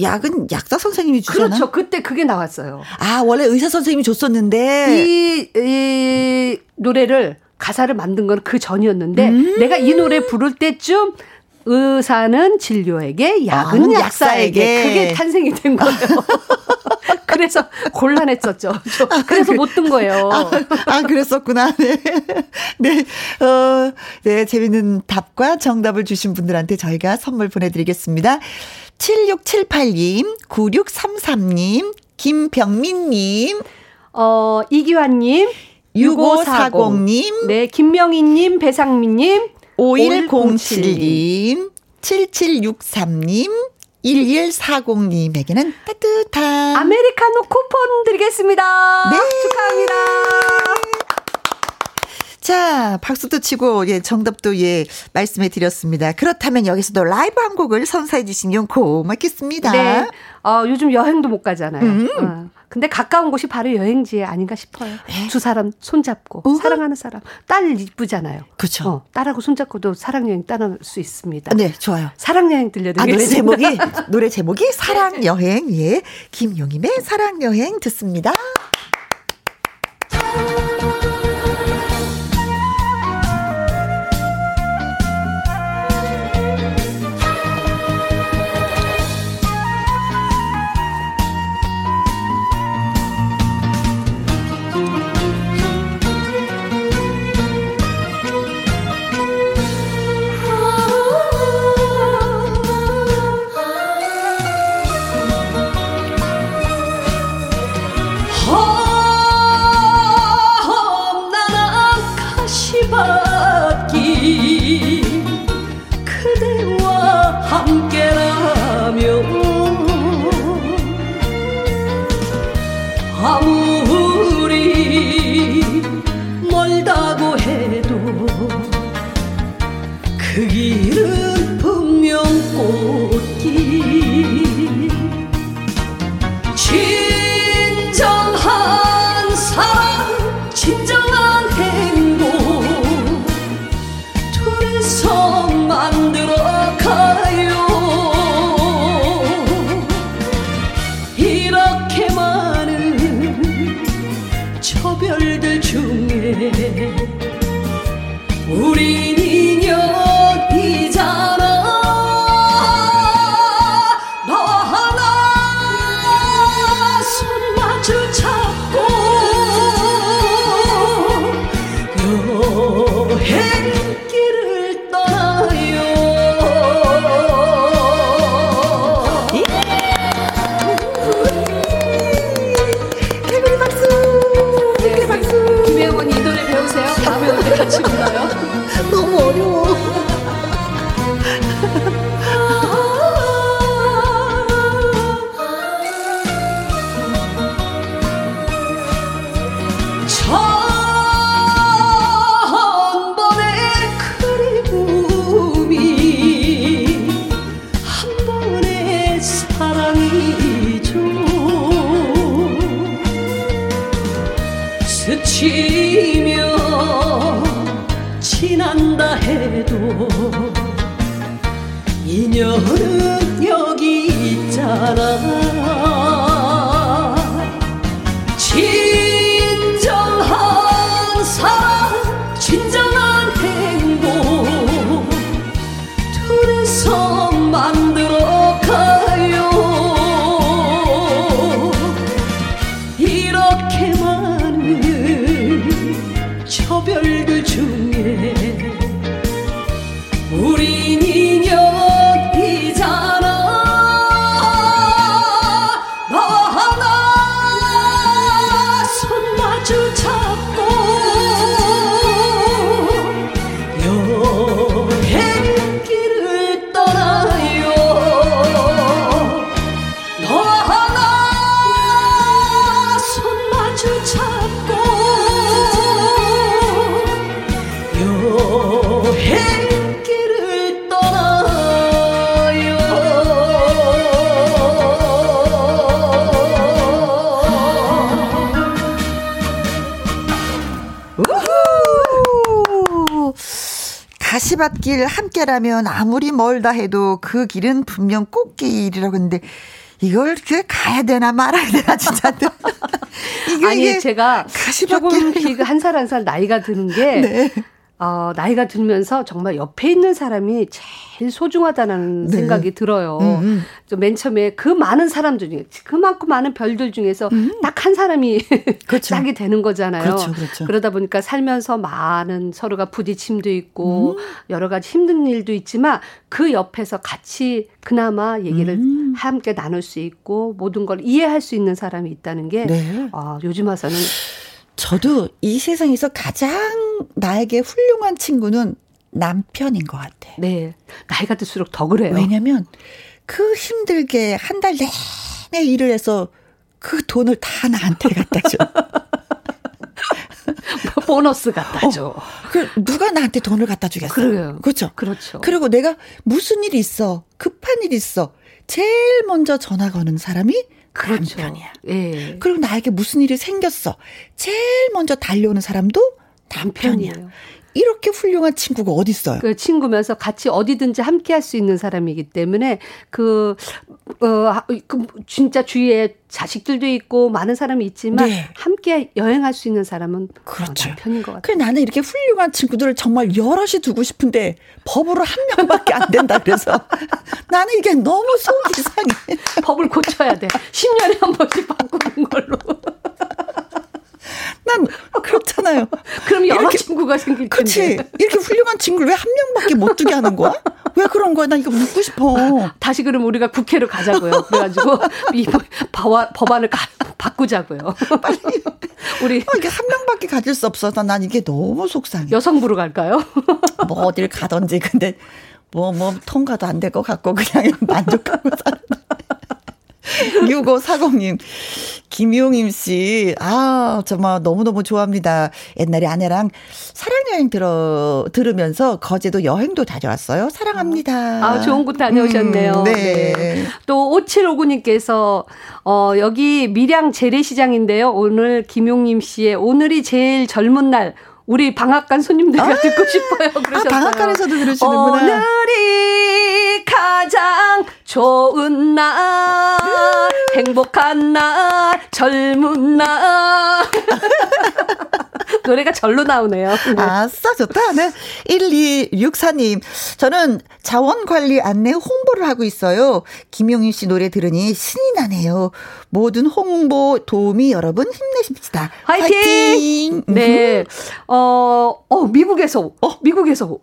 약은 약사 선생님이 주잖아. 그렇죠. 그때 그게 나왔어요. 아, 원래 의사 선생님이 줬었는데 이, 이 노래를 가사를 만든 건 그 전이었는데 음~ 내가 이 노래 부를 때쯤 의사는 진료에게, 약은 아, 약사에게. 약사에게. 그게 탄생이 된 거예요. 그래서 곤란했었죠. 그래서 못든 거예요. 아, 아, 그랬었구나. 네. 네. 어, 네. 재밌는 답과 정답을 주신 분들한테 저희가 선물 보내드리겠습니다. 7678님, 9633님, 김병민님, 어, 이기환님, 6540님, 네, 김명희님, 배상민님, 5107님, 7763님, 1140님에게는 따뜻한 아메리카노 쿠폰 드리겠습니다. 네. 축하합니다. 자, 박수도 치고, 예, 정답도 예, 말씀해 드렸습니다. 그렇다면 여기서도 라이브 한 곡을 선사해 주시면 고맙겠습니다. 네. 어, 요즘 여행도 못 가잖아요. 음. 어. 근데 가까운 곳이 바로 여행지 아닌가 싶어요. 에? 네. 두 사람 손잡고 우후. 사랑하는 사람 딸 이쁘잖아요. 그렇죠. 어, 딸하고 손잡고도 사랑 여행 떠날 수 있습니다. 네, 좋아요. 사랑 여행 들려드리겠습니다. 아, 노래 제목이 노래 제목이 사랑 여행 예 김용임의 사랑 여행 듣습니다. 가시밭길 함께라면 아무리 멀다 해도 그 길은 분명 꽃길이라고 했는데 이걸 그 가야 되나 말아야 되나 진짜. 이게 아니 이게 제가 가시밭길 조금씩 한살 한 살 나이가 드는 게 네. 어, 나이가 들면서 정말 옆에 있는 사람이 제일 소중하다는 네. 생각이 들어요. 음, 음. 좀맨 처음에 그 많은 사람들 중에 그 많고 많은 별들 중에서 딱한 사람이 음. 그렇죠. 짝이 되는 거잖아요. 그렇죠, 그렇죠. 러다 보니까 살면서 많은 서로가 부딪힘도 있고 음. 여러 가지 힘든 일도 있지만 그 옆에서 같이 그나마 얘기를 음. 함께 나눌 수 있고 모든 걸 이해할 수 있는 사람이 있다는 게 네. 아, 요즘 와서는 저도 이 세상에서 가장 나에게 훌륭한 친구는 남편인 것 같아. 네 나이가 들수록 더 그래요. 왜냐면 그 힘들게 한 달 내내 일을 해서 그 돈을 다 나한테 갖다 줘. 보너스 갖다 줘. 그 누가 나한테 돈을 갖다 주겠어? 그래요. 그렇죠. 그렇죠. 그리고 내가 무슨 일이 있어, 급한 일이 있어, 제일 먼저 전화 거는 사람이 그렇죠. 남편이야. 예. 그리고 나에게 무슨 일이 생겼어, 제일 먼저 달려오는 사람도 남편이야. 남편이에요. 이렇게 훌륭한 친구가 어디 있어요? 그 친구면서 같이 어디든지 함께 할 수 있는 사람이기 때문에 그, 어, 그 진짜 주위에 자식들도 있고 많은 사람이 있지만 네. 함께 여행할 수 있는 사람은 그렇죠. 남편인 것 같아요. 그 나는 이렇게 훌륭한 친구들을 정말 여럿이 두고 싶은데 법으로 한 명밖에 안 된다 그래서 나는 이게 너무 속이 상해. 법을 고쳐야 돼. 10년에 한 번씩 바꾸는 걸로. 난 그렇잖아요. 그럼 여러 이렇게- 친구가 생길 텐데. 그치? 이렇게 훌륭한 친구를 왜 한 명밖에 못 두게 하는 거야? 왜 그런 거야? 난 이거 묻고 싶어. 다시 그럼 우리가 국회로 가자고요. 그래가지고 이 법안, 법안을 가, 바꾸자고요. 빨리. 우리 어, 이게 한 명밖에 가질 수 없어서 난 이게 너무 속상해. 여성부로 갈까요? 뭐 어딜 가든지 근데 뭐 뭐 통과도 안 될 것 같고 그냥 만족하고 살아. 6540님, 김용임 씨, 아, 정말 너무너무 좋아합니다. 옛날에 아내랑 사랑여행 들어, 들으면서 거제도 여행도 다녀왔어요. 사랑합니다. 아, 좋은 곳 다녀오셨네요. 음, 네. 네. 또 5759님께서, 어, 여기 밀양 재래시장인데요. 오늘 김용임 씨의 오늘이 제일 젊은 날, 우리 방앗간 손님들과 아~ 듣고 싶어요. 아, 그러셨어요. 아, 방앗간에서도 들으시는구나. 오늘이 가장 좋은 날, 행복한 날, 젊은 날. 노래가 절로 나오네요. 네. 아싸, 좋다. 네. 1264님. 저는 자원관리 안내 홍보를 하고 있어요. 김용인 씨 노래 들으니 신이 나네요. 모든 홍보 도우미 여러분 힘내십시다. 화이팅! 화이팅! 네. 어, 어, 미국에서, 어, 미국에서.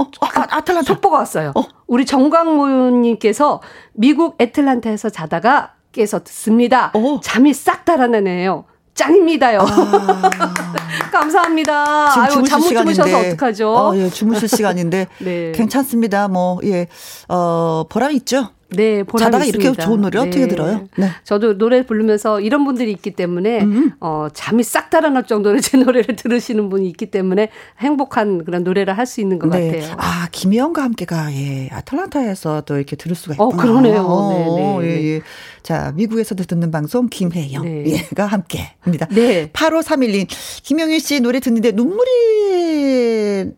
어, 아, 아틀란타. 속보가 왔어요. 어. 우리 정광모님께서 미국 애틀란타에서 자다가 깨서 듣습니다. 어. 잠이 싹 달아나네요. 짱입니다요. 아. 감사합니다. 지금 아유, 잠못 주무셔서 어떡하죠? 어, 예, 주무실 시간인데 네. 괜찮습니다. 뭐 예, 어 보람 있죠. 네, 자다가 있습니다. 이렇게 좋은 노래 네. 어떻게 들어요? 네. 저도 노래 부르면서 이런 분들이 있기 때문에 음. 어, 잠이 싹 달아날 정도로 제 노래를 들으시는 분이 있기 때문에 행복한 그런 노래를 할 수 있는 것 네. 같아요. 아, 김혜영과 함께가 예, 아틀란타에서 또 이렇게 들을 수가 어, 있구나. 어, 그러네요. 어, 네, 네, 예, 예. 자, 미국에서도 듣는 방송 김혜영가 네. 함께 합니다. 네. 8531님. 김영일 씨 노래 듣는데 눈물이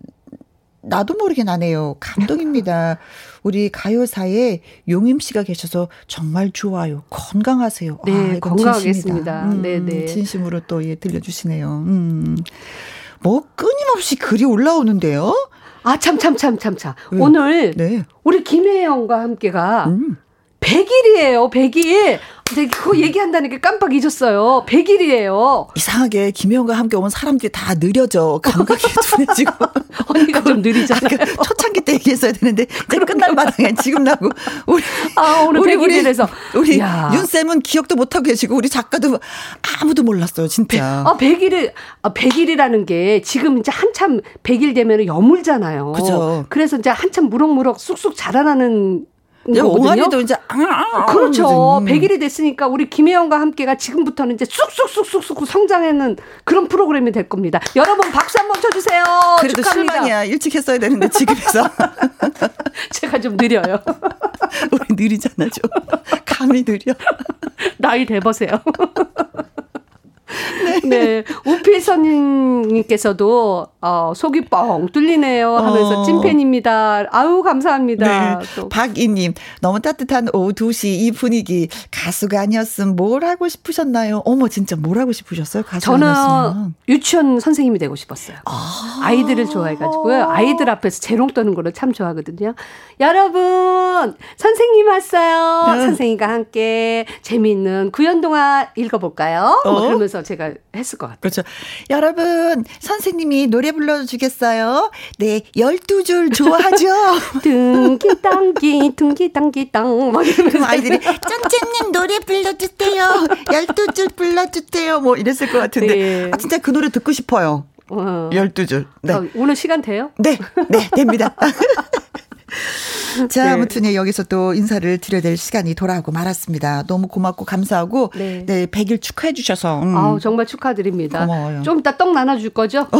나도 모르게 나네요. 감동입니다. 우리 가요사에 용임 씨가 계셔서 정말 좋아요. 건강하세요. 네, 아, 건강하겠습니다. 음, 네, 네. 진심으로 또 예, 들려주시네요. 음. 뭐 끊임없이 글이 올라오는데요. 아, 참, 참, 참, 참, 참. 네. 오늘 네. 우리 김혜영과 함께가 음. 100일이에요, 100일. 근데 그거 얘기한다니까 깜빡 잊었어요. 100일이에요. 이상하게 김혜영과 함께 오면 사람들이 다 느려져. 감각이 둔해지고. 언니가 좀 느리잖아요. 아, 초창기 때 얘기했어야 되는데 이제 끝날 마당에 지금 나고 우리 아 오늘 우리 100일이라서 우리, 우리 윤 쌤은 기억도 못 하고 계시고 우리 작가도 아무도 몰랐어요 진짜. 아 100일을 아 100일이라는 게 지금 이제 한참 100일 되면 여물잖아요. 그죠. 그래서 이제 한참 무럭무럭 쑥쑥 자라나는 옹알이도 이제 아, 아, 아 그렇죠. 100일이 됐으니까 우리 김혜영과 함께가 지금부터는 이제 쑥쑥쑥쑥쑥 성장하는 그런 프로그램이 될 겁니다. 여러분 박수 한번 쳐주세요. 그래도 축하합니다. 실망이야. 일찍 했어야 되는데 지금에서 제가 좀 느려요. 우리 느리잖아 좀. 감이 느려. 나이 대보세요. 네. 네. 우필선님께서도, 어, 속이 뻥 뚫리네요. 하면서 어. 찐팬입니다. 아우, 감사합니다. 네. 또. 박이님, 너무 따뜻한 오후 2시 이 분위기. 가수가 아니었으면 뭘 하고 싶으셨나요? 어머, 진짜 뭘 하고 싶으셨어요? 가수 저는 아니었으면. 유치원 선생님이 되고 싶었어요. 아. 이들을 좋아해가지고요. 아이들 앞에서 재롱 떠는 거를 참 좋아하거든요. 여러분, 선생님 왔어요. 네. 선생님과 함께 재미있는 구연동화 읽어볼까요? 어? 뭐 그러면서 제가 했을 것 같아요. 그렇죠. 여러분, 선생님이 노래 불러주겠어요? 네, 12줄 좋아하죠? 둥기땅기, 둥기땅기땅. 막 이러면서 아이들이, 짠짠님 노래 불러주세요. 12줄 불러주세요. 뭐 이랬을 것 같은데. 네. 아, 진짜 그 노래 듣고 싶어요. 어. 12줄. 네. 어, 오늘 시간 돼요? 네, 네, 됩니다. 자, 네. 아무튼 네, 여기서 또 인사를 드려야 될 시간이 돌아오고 말았습니다. 너무 고맙고 감사하고 네, 네 100일 축하해 주셔서 음. 아우, 정말 축하드립니다. 고마워요. 좀 이따 떡 나눠 줄 거죠?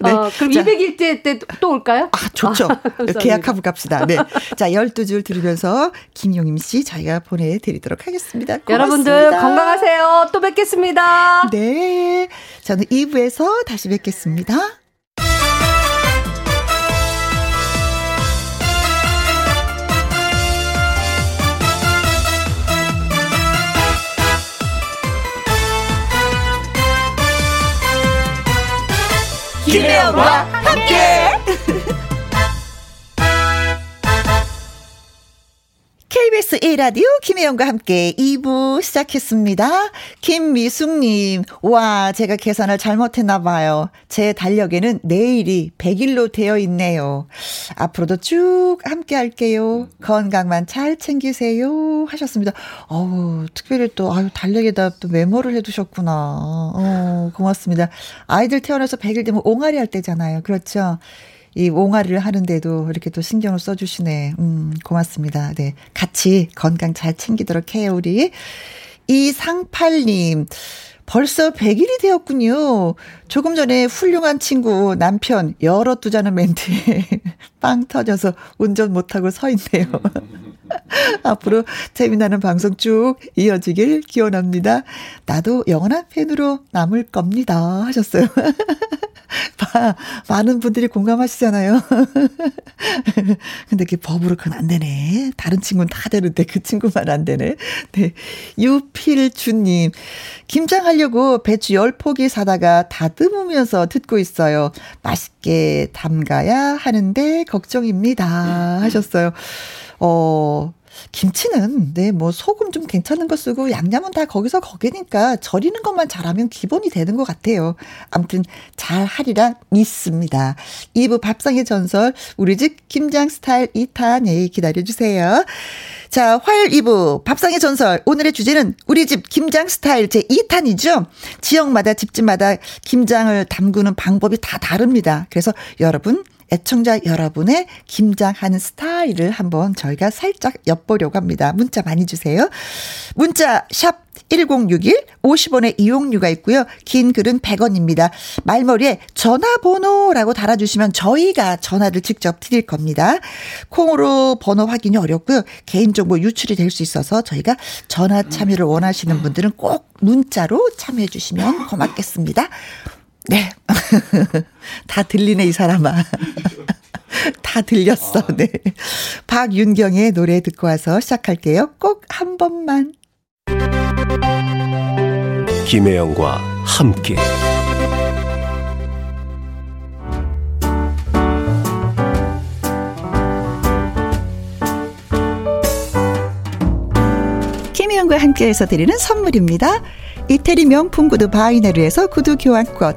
네. 어, 그럼 자, 200일 때또 올까요? 아, 좋죠. 아, 계약하고 갑시다. 네. 자, 12줄 들으면서 김용임 씨 저희가 보내드리도록 하겠습니다. 고맙습니다. 여러분들 건강하세요. 또 뵙겠습니다. 네. 저는 2부에서 다시 뵙겠습니다. 김혜영과 함께. KBS 1라디오 김혜영과 함께 2부 시작했습니다. 김미숙님, 와, 제가 계산을 잘못했나 봐요. 제 달력에는 내일이 100일로 되어 있네요. 앞으로도 쭉 함께 할게요. 건강만 잘 챙기세요. 하셨습니다. 어우, 특별히 또, 아유, 달력에다 또 메모를 해두셨구나. 어, 고맙습니다. 아이들 태어나서 100일 되면 옹알이 할 때잖아요. 그렇죠? 이 옹알이를 하는데도 이렇게 또 신경을 써주시네. 음, 고맙습니다. 네. 같이 건강 잘 챙기도록 해요, 우리. 이상팔님. 벌써 100일이 되었군요. 조금 전에 훌륭한 친구 남편 열어 두자는 멘트에 빵 터져서 운전 못하고 서 있네요. 앞으로 재미나는 방송 쭉 이어지길 기원합니다. 나도 영원한 팬으로 남을 겁니다. 하셨어요. 많은 분들이 공감하시잖아요. 근데 그게 법으로 그건 안 되네. 다른 친구는 다 되는데 그 친구만 안 되네. 네. 유필주님, 김장하려고 배추 10포기 사다가 다듬으면서 듣고 있어요. 맛있게 담가야 하는데 걱정입니다. 하셨어요. 어, 김치는 네 뭐 소금 좀 괜찮은 거 쓰고 양념은 다 거기서 거기니까 절이는 것만 잘하면 기본이 되는 것 같아요. 아무튼 잘 하리라 믿습니다. 2부 밥상의 전설 우리 집 김장 스타일 2탄 예 기다려 주세요. 자, 화요일 2부 밥상의 전설 오늘의 주제는 우리 집 김장 스타일 제 2탄이죠. 지역마다 집집마다 김장을 담그는 방법이 다 다릅니다. 그래서 여러분 애청자 여러분의 김장하는 스타일을 한번 저희가 살짝 엿보려고 합니다. 문자 많이 주세요. 문자 샵 1061, 50원의 이용료가 있고요. 긴 글은 100원입니다. 말머리에 전화번호라고 달아주시면 저희가 전화를 직접 드릴 겁니다. 콩으로 번호 확인이 어렵고요. 개인정보 유출이 될 수 있어서 저희가 전화 참여를 원하시는 분들은 꼭 문자로 참여해 주시면 고맙겠습니다. 네. 다 들리네, 이 사람아. 다 들렸어, 네. 박윤경의 노래 듣고 와서 시작할게요. 꼭 한 번만. 김혜영과 함께. 김혜영과 함께해서 드리는 선물입니다. 이태리 명품 구두 바이네르에서 구두 교환권.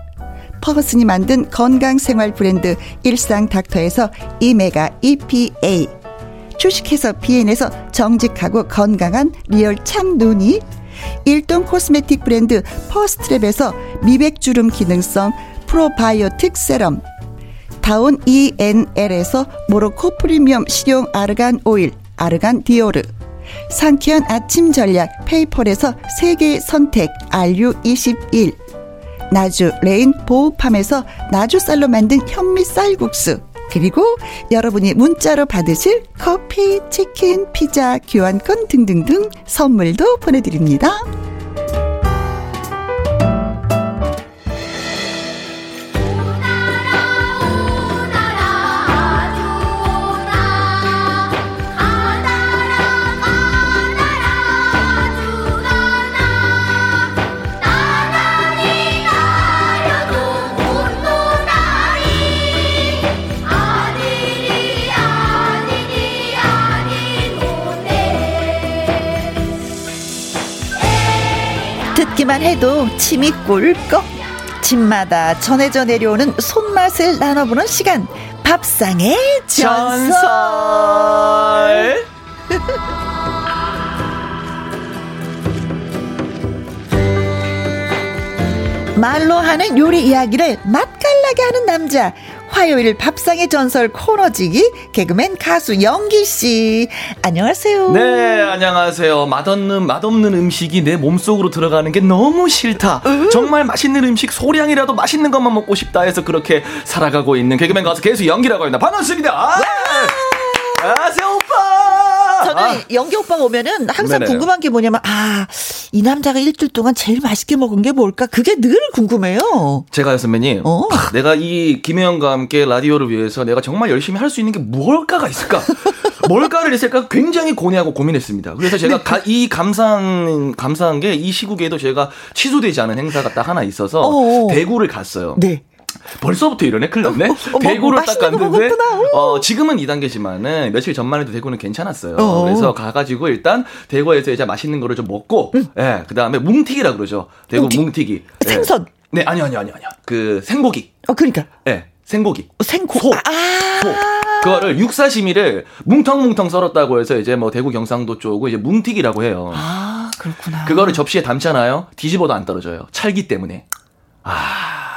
퍼거슨이 만든 건강생활 브랜드 일상닥터에서 오메가 EPA 주식회사 비엔에서 정직하고 건강한 리얼 참 눈이 일동 코스메틱 브랜드 퍼스트랩에서 미백주름 기능성 프로바이오틱 세럼 다운 ENL에서 모로코 프리미엄 식용 아르간 오일 아르간 디오르 상쾌한 아침 전략 페이퍼에서 세계 선택 RU21 나주 레인 보호팜에서 나주쌀로 만든 현미 쌀국수 그리고 여러분이 문자로 받으실 커피, 치킨, 피자, 교환권 등등등 선물도 보내드립니다. 듣기만 해도 침이 꿀꺽. 집마다 전해져 내려오는 손맛을 나눠보는 시간. 밥상의 전설 말로 하는 요리 이야기를 맛깔나게 하는 남자 화요일 밥상의 전설 코너지기 개그맨 가수 영기 씨. 안녕하세요. 네, 안녕하세요. 맛없는 맛없는 음식이 내 몸속으로 들어가는 게 너무 싫다. 으? 정말 맛있는 음식 소량이라도 맛있는 것만 먹고 싶다 해서 그렇게 살아가고 있는 개그맨 가수 개수 영기라고 합니다. 반갑습니다. 아! 안녕하세요, 오빠! 저는 아. 영기 오빠가 오면은 항상 네네. 궁금한 게 뭐냐면, 아, 이 남자가 일주일 동안 제일 맛있게 먹은 게 뭘까? 그게 늘 궁금해요. 제가요, 선배님. 어? 아, 내가 이 김혜영과 함께 라디오를 위해서 내가 정말 열심히 할 수 있는 게 뭘까가 있을까? 뭘까를 했을까 굉장히 고뇌하고 고민했습니다. 그래서 제가 네. 가, 이 감상, 감사한 게 이 시국에도 제가 취소되지 않은 행사가 딱 하나 있어서 어어. 대구를 갔어요. 네. 벌써부터 이러네 큰일 났네. 어, 어, 대구를 딱 갔는데 어 지금은 2단계지만은 며칠 전만 해도 대구는 괜찮았어요. 어. 그래서 가가지고 일단 대구에서 이제 맛있는 거를 좀 먹고 응. 예 그 다음에 뭉튀기라 그러죠. 대구 뭉튀. 뭉튀기. 예. 생선. 네 아니요 아니요 아니요 아니요 그 생고기. 어 그러니까. 예 생고기. 어, 생고. 소. 아. 소. 그거를 육사시미를 뭉텅뭉텅 썰었다고 해서 이제 뭐 대구 경상도 쪽은 이제 뭉튀기라고 해요. 아 그렇구나. 그거를 접시에 담잖아요. 뒤집어도 안 떨어져요. 찰기 때문에. 아.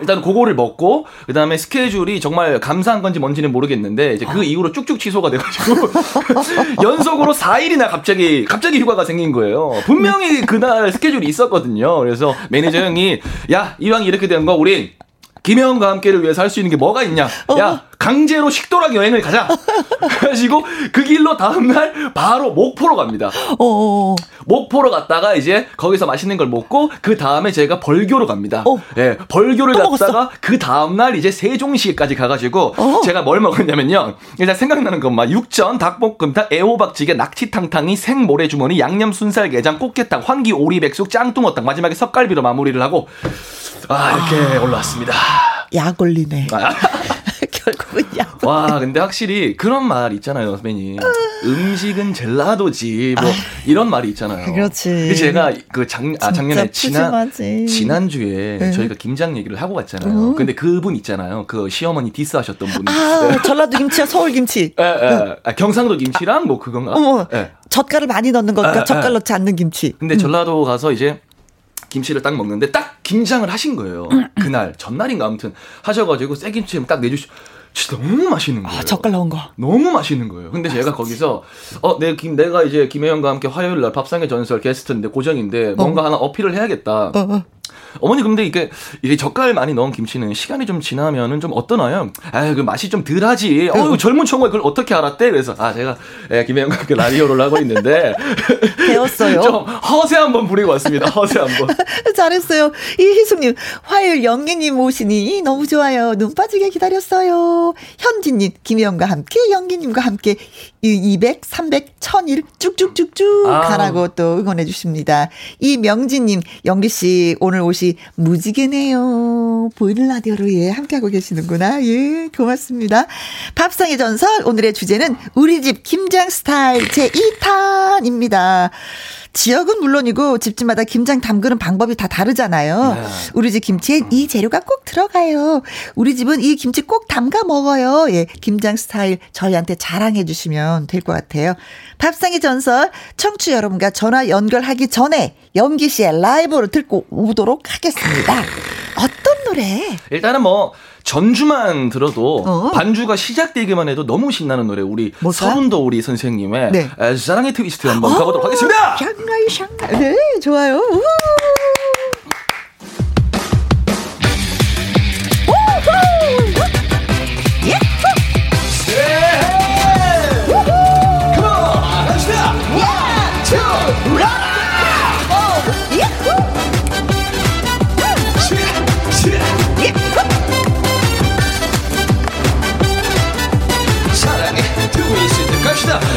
일단 그거를 먹고 그다음에 스케줄이 정말 감사한 건지 뭔지는 모르겠는데 이제 그 아. 이후로 쭉쭉 취소가 돼가지고 연속으로 4일이나 갑자기 갑자기 휴가가 생긴 거예요. 분명히 그날 스케줄이 있었거든요. 그래서 매니저 형이 야 이왕 이렇게 된 거 우리 김혜원과 함께를 위해서 할 수 있는 게 뭐가 있냐? 어. 야 강제로 식도락 여행을 가자. 그래가지고 그 길로 다음날 바로 목포로 갑니다. 어. 목포로 갔다가 이제 거기서 맛있는 걸 먹고 그 다음에 제가 벌교로 갑니다. 어. 예, 벌교를 갔다가 그 다음날 이제 세종시까지 가가지고 어. 제가 뭘 먹었냐면요. 일단 생각나는 것만 육전, 닭볶음탕, 애호박찌개, 낙지탕탕이 생모래주머니, 양념 순살게장, 꽃게탕, 환기 오리백숙, 짱뚱어탕 마지막에 석갈비로 마무리를 하고 아 이렇게 아. 올라왔습니다. 약 올리네. 아. 결국은 약. 와, 근데 확실히 그런 말 있잖아요, 선배님. 음식은 젤라도지, 뭐, 아, 이런 말이 있잖아요. 그렇지. 제가 그 작, 아, 작년에 지난, 지난주에 네. 저희가 김장 얘기를 하고 갔잖아요. 음. 근데 그분 있잖아요. 그 시어머니 디스하셨던 분. 아, 네. 전라도 김치야, 서울 김치. 예, 예. 아, 경상도 김치랑 뭐 그건가? 어머. 예. 젓갈을 많이 넣는 거니까 젓갈 넣지 않는 김치. 근데 음. 전라도 가서 이제 김치를 딱 먹는데 딱 김장을 하신 거예요. 그날 전날인가 아무튼 하셔가지고 새김치 딱 내주시. 진짜 너무 맛있는 아, 거예요. 아, 젓갈 넣은 거. 너무 맛있는 거예요. 근데 제가 거기서 어, 내 김, 내가 이제 김혜영과 함께 화요일 날 밥상의 전설 게스트인데 고정인데 뭔가 어. 하나 어필을 해야겠다. 어, 어. 어머니 근데 이게 이게 젓갈 많이 넣은 김치는 시간이 좀 지나면은 좀 어떠나요? 아, 그 맛이 좀 덜하지. 어, 젊은 청과 그걸 어떻게 알았대? 그래서 아, 제가 예, 김혜영과 그 라디오를 하고 있는데 배웠어요. 좀 허세 한번 부리고 왔습니다. 허세 한번. 잘했어요. 이희숙님 화요일 영기님 오시니 너무 좋아요. 눈 빠지게 기다렸어요. 현진님 김혜영과 함께 영기님과 함께 200, 300, 1000일 쭉쭉쭉쭉 아. 가라고 또 응원해 주십니다. 이명진님 영기 씨 오늘 옷이 무지개네요. 보이는 라디오로 예, 함께하고 계시는구나. 예, 고맙습니다. 밥상의 전설, 오늘의 주제는 우리 집 김장 스타일 제2탄입니다. 지역은 물론이고 집집마다 김장 담그는 방법이 다 다르잖아요. 네. 우리 집 김치엔 이 재료가 꼭 들어가요. 우리 집은 이 김치 꼭 담가 먹어요. 예, 김장 스타일 저희한테 자랑해 주시면 될 것 같아요. 밥상의 전설 청취 여러분과 전화 연결하기 전에 연기 씨의 라이브로 듣고 오도록 하겠습니다. 어떤 노래? 일단은 뭐 전주만 들어도 어. 반주가 시작되기만 해도 너무 신나는 노래 우리 서른도 우리 선생님의 네. 사랑의 트위스트 한번 어. 가보도록 하겠습니다. 샹가이 샹가이. 네, 좋아요. 우.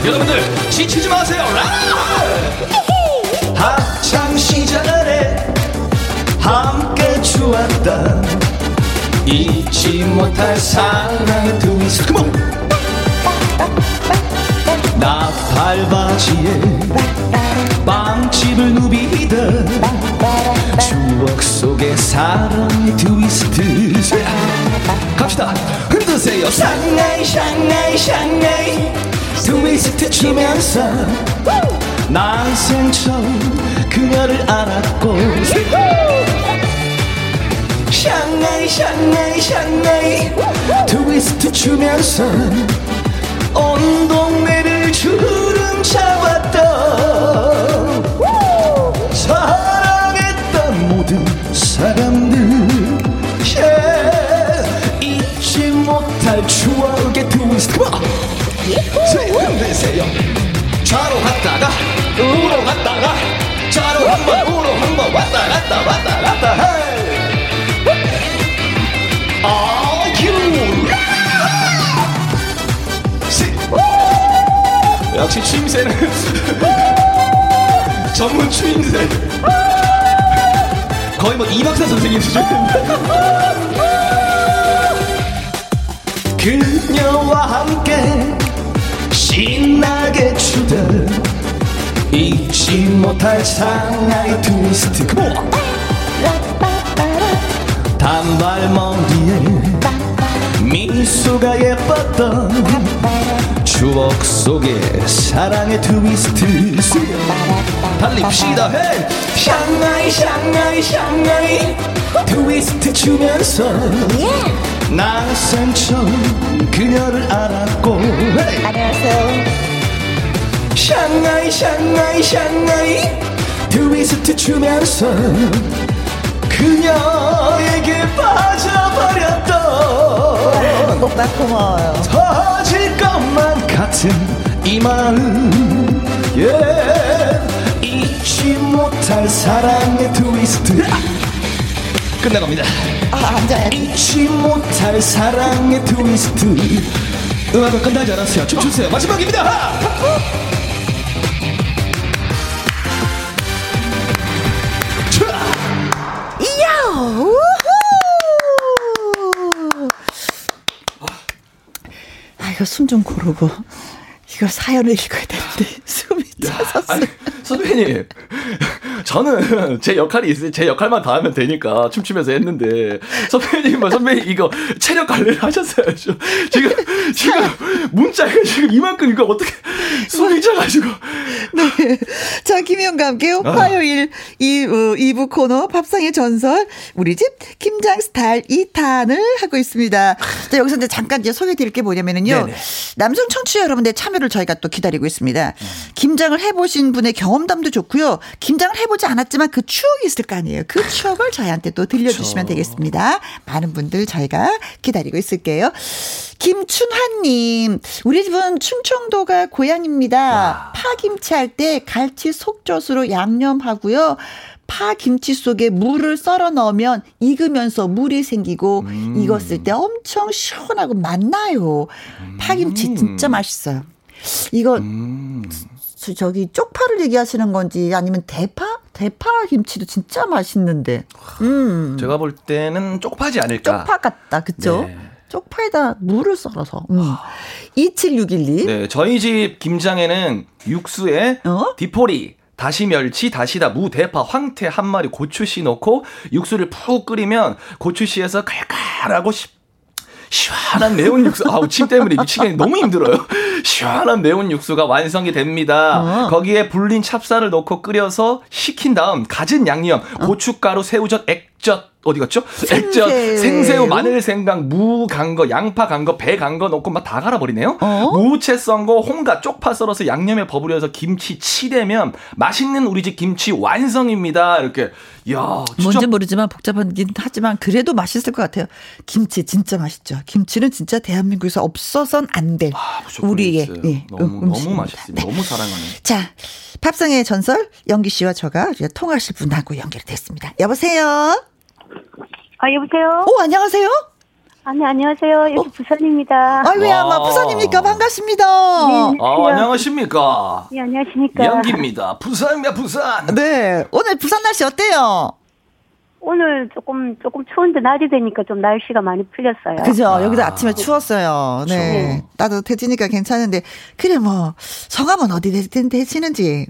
여러분들 지치지 마세요. 학창 시절에 함께 추었던 잊지 못할 사랑의 트위스트 나팔바지에 빵집을 누비던 추억 속의 사랑의 트위스트. 갑시다. 흔드세요. 샹하이 샹하이 샹하이 트위스트 추면서 난생 처음 그녀를 알았고. 샹하이 샹하이 샹하이. 트위스트 추면서 온 동네를 주름 잡았던 사랑했던 모든 사람들. yeah. 잊지 못할 추억의 트위스트 흔드세요. 좌로 갔다가 우로 갔다가 좌로 한번 우로 한번 왔다 갔다 왔다 갔다 hey. 역시 추임새는 전문 추임새. 거의 뭐 이박사 선생님 수준인데 그녀와 함께 신나게 추다. 잊지 못할 상하이 트위스트. 단발머리에 미소가 예뻤던 추억 속에 사랑의 트위스트. 달립시다 해 샹하이 샹하이 샹하이 트위스트 추면서 낯선 척 그녀를 알았고. 안녕하세요. 샹하이 샹하이 샹하이. 트위스트 추면서 그녀에게 빠져버렸던 오빠 고마워요. 터질 것만 같은 이 마음 yeah. 잊지 못할 사랑의 트위스트 끝나갑니다. 아 잊지 못할 사랑의 트위스트. 음악은 끝나지 않았어요. 춤추세요. 마지막입니다. 이야 우후! 아 이거 숨 좀 고르고 이거 사연을 읽어야 되는데 숨이 차섰어요. 선배님, 저는 제 역할이 있어요. 제 역할만 다 하면 되니까 춤추면서 했는데 선배님은 뭐 선배님 이거 체력 관리를 하셨어야죠. 지금 지금 문자가 지금 이만큼 이거 어떻게 숨이 차가지고. 네. 자, 김희영과 함께 아. 화요일 이, 어, 2부 코너 밥상의 전설 우리 집 김장 스타일 2탄을 하고 있습니다. 자, 여기서 이제 잠깐 이제 소개해 드릴 게 뭐냐면은요. 네네. 남성 청취자 여러분들 참여를 저희가 또 기다리고 있습니다. 김장을 해보신 분의 경험담도 좋고요. 김장을 해 보지 않았지만 그 추억이 있을 거 아니에요. 그 추억을 저희한테 또 들려주시면 되겠습니다. 많은 분들 저희가 기다리고 있을게요. 김춘환님, 우리 집은 충청도가 고향입니다. 파김치 할 때 갈치 속젓으로 양념하고요. 파 김치 속에 물을 썰어 넣으면 익으면서 물이 생기고 익었을 때 엄청 시원하고 맛나요. 파 김치 진짜 맛있어요. 이거 저- 저기 쪽파를 얘기하시는 건지 아니면 대파? 대파 김치도 진짜 맛있는데. 음. 제가 볼 때는 쪽파지 않을까. 쪽파 같다. 그쵸? 네. 쪽파에다 물을 썰어서. 음. 2761님. 네, 저희 집 김장에는 육수에 어? 디포리, 다시 멸치, 다시다, 무, 대파, 황태 한 마리, 고추씨 넣고 육수를 푹 끓이면 고추씨에서 칼칼하고 시, 시원한 매운 육수. 아우 침 때문에 미치겠네. 너무 힘들어요. 시원한 매운 육수가 완성이 됩니다. 어. 거기에 불린 찹쌀을 넣고 끓여서 식힌 다음 갖은 양념, 고춧가루, 새우젓, 액젓 어디 갔죠? 액젓, 생새우. 생새우, 마늘, 생강, 무 간 거, 양파 간 거, 배 간 거 넣고 막 다 갈아버리네요. 어? 무채 썬 거, 홍가, 쪽파 썰어서 양념에 버무려서 김치 치대면 맛있는 우리 집 김치 완성입니다. 이렇게. 야, 진짜 뭔지 모르지만 복잡하긴 하지만 그래도 맛있을 것 같아요. 김치 진짜 맛있죠. 김치는 진짜 대한민국에서 없어선 안될 아, 우리 의 있어요. 예, 너무 음, 너무. 맛있습니다. 네. 너무 사랑하는. 자, 팝상의 전설 영기 씨와 저가 이제 통하실 분하고 연결이 됐습니다. 여보세요. 아, 여보세요? 오 안녕하세요. 아니, 안녕하세요. 여기 부산입니다. 아이고야, 와. 마 부산입니까? 반갑습니다. 네. 아, 안녕하십니까. 네, 안녕하십니까. 연기입니다. 부산입니다, 부산. 네, 오늘 부산 날씨 어때요? 오늘 조금, 조금 추운데 낮이 되니까 좀 날씨가 많이 풀렸어요. 그죠? 여기도 아침에 추웠어요. 네. 네. 따뜻해지니까 괜찮은데, 그래, 뭐, 성함은 어디 되- 되시는지.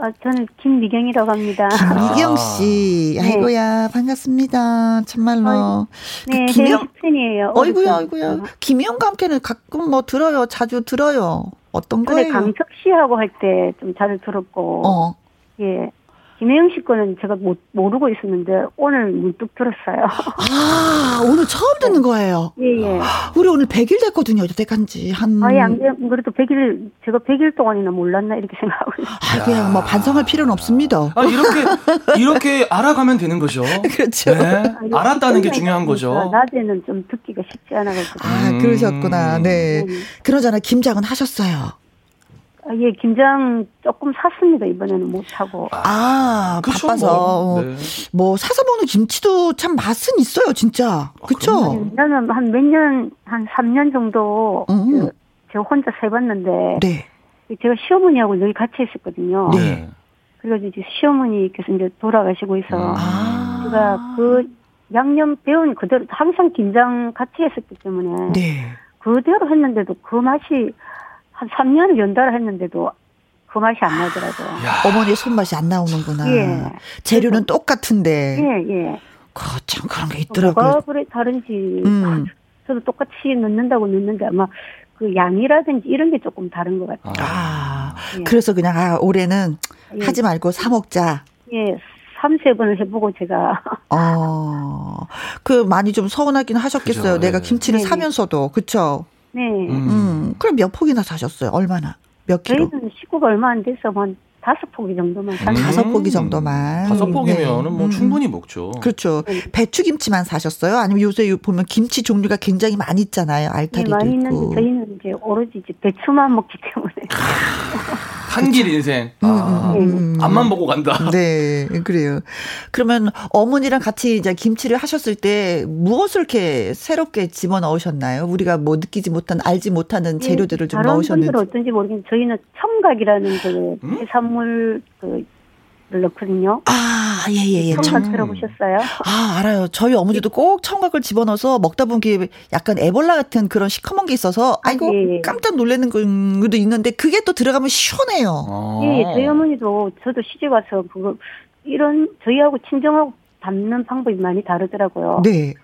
아, 저는 김미경이라고 합니다. 김미경 아. 씨. 네. 아이고야, 반갑습니다. 참말로. 네, 그 김영, 혜영 팬이에요. 어이구야, 어릴 어이구야. 김영과 함께는 가끔 뭐 들어요. 자주 들어요. 어떤 거예요? 강석 씨하고 할 때 좀 자주 들었고, 어. 예. 김혜영 씨 거는 제가 못, 모르고 있었는데 오늘 문득 들었어요. 아, 오늘 처음 듣는 거예요. 예, 예. 우리 오늘 100일 됐거든요. 여태까지 한 아 예 안 돼. 그래도 100일 제가 100일 동안이나 몰랐나 이렇게 생각하고 있어요. 아, 그냥 뭐 반성할 필요는 없습니다. 아, 이렇게 이렇게 알아가면 되는 거죠. 그렇죠. 네. 알았다는 게 중요한 거죠. 낮에는 좀 듣기가 쉽지 않아 가지고. 아, 그러셨구나. 네. 음. 그러잖아 김장은 하셨어요. 아, 예, 김장 조금 샀습니다. 이번에는 못 사고. 아, 그쵸, 바빠서. 뭐. 어, 네. 뭐 사서 먹는 김치도 참 맛은 있어요, 진짜. 그쵸? 나는 한 몇 년, 한 3년 정도, 음. 그, 제가 혼자 세봤는데, 네. 제가 시어머니하고 늘 같이 했었거든요. 네. 그래가지고 이제 시어머니께서 이제 돌아가시고 있어. 아. 제가 그 양념 배운 그대로 항상 김장 같이 했었기 때문에, 네. 그대로 했는데도 그 맛이, 한 3년을 연달아 했는데도 그 맛이 안 나더라고요. 야. 어머니의 손맛이 안 나오는구나. 예. 재료는 똑같은데. 예, 예. 그, 참 그런 게 뭐가 있더라고요. 그래 다른지 음. 저도 똑같이 넣는다고 넣는데 아마 그 양이라든지 이런 게 조금 다른 것 같아요. 아, 예. 그래서 그냥, 아, 올해는 예. 하지 말고 사 먹자. 예, 3, 세 번을 해보고 제가 어, 그 많이 좀 서운하긴 하셨겠어요. 그죠, 내가 네. 김치를 네네. 사면서도. 그쵸? 네 음. 음, 그럼 몇 폭이나 사셨어요? 얼마나? 몇 킬로? 저희는 식구가 얼마 안 돼서 한 다섯 포기 정도만 음. 다섯 포기 정도만. 다섯 포기면은 뭐 음. 충분히 먹죠. 그렇죠. 네. 배추김치만 사셨어요? 아니면 요새 보면 김치 종류가 굉장히 많이 있잖아요. 예, 알타리도 많이 있고. 있는데 저희는 이제 오로지 이제 배추만 먹기 때문에 한 길 인생. 아, 음, 음, 음. 앞만 보고 간다. 네, 그래요. 그러면 어머니랑 같이 이제 김치를 하셨을 때 무엇을 이렇게 새롭게 집어 넣으셨나요? 우리가 뭐 느끼지 못한, 알지 못하는 재료들을 좀 예, 다른 넣으셨는지. 분들은 어떤지 모르겠는데 저희는 청각이라는 그 음? 해산물 그를 넣거든요. 아, 예, 예, 예. 청각 청, 들어보셨어요? 아, 알아요. 저희 어머니도 꼭 청각을 집어넣어서 먹다 보면 이게 약간 에볼라 같은 그런 시커먼 게 있어서 아이고 예. 깜짝 놀라는 것도 있는데 그게 또 들어가면 시원해요. 어. 예, 저희 어머니도 저도 시집 와서 그거 이런 저희하고 친정하고 담는 방법이 많이 다르더라고요. 네.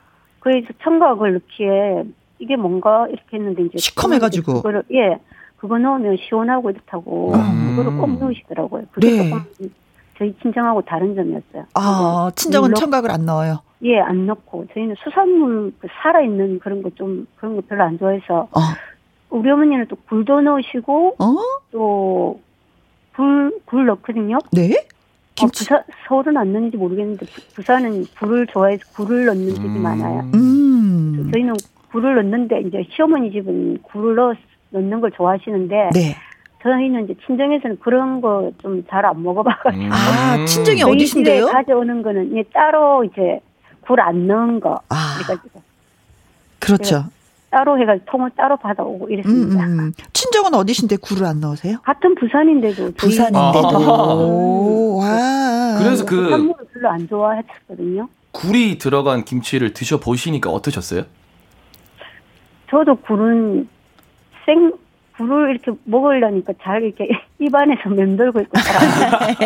그래서 청각을 넣기에 이게 뭔가 이렇게 했는데 이제 시커매가지고. 그거를 예 그거 넣으면 시원하고 이렇다고 음. 그거를 꼭 넣으시더라고요. 그게 네. 조금 저희 친정하고 다른 점이었어요. 아, 친정은 물론- 청각을 안 넣어요. 예, 안 넣고 저희는 수산물 그 살아있는 그런 거 좀 그런 거 별로 안 좋아해서 어, 우리 어머니는 또 굴도 넣으시고 어? 또 굴, 굴 넣거든요. 네? 어, 김치. 부산, 서울은 안 넣는지 모르겠는데 부- 부산은 굴을 좋아해서 굴을 넣는 집이 음. 많아요. 음. 저희는 굴을 넣는데 이제 시어머니 집은 굴을 넣, 넣는 걸 좋아하시는데 네. 저희는 이제 친정에서는 그런 거 좀 잘 안 먹어봐가지고 음. 아, 친정이 저희 어디신데요? 집에 가져오는 거는 예, 따로 이제 굴 안 넣은 거 아, 그래가지고 그렇죠. 따로 해가지고 통을 따로 받아오고 음, 이랬습니다. 음. 친정은 어디신데 굴을 안 넣으세요? 같은 부산인데도 부산인데도. 아. 오, 와. 그래서 그 산물을 별로 안 좋아했었거든요. 굴이 들어간 김치를 드셔 보시니까 어떠셨어요? 저도 굴은 생 굴을 이렇게 먹으려니까 잘 이렇게 입안에서 맴돌고 있고 잘안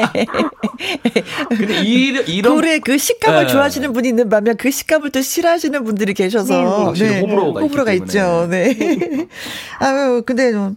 근데 이, 이런 굴의 그 식감을 네. 좋아하시는 분이 있는 반면 그 식감을 또 싫어하시는 분들이 계셔서. 네, 네. 확실히 호불호가, 호불호가 때문에. 있죠. 네. 아유, 근데 좀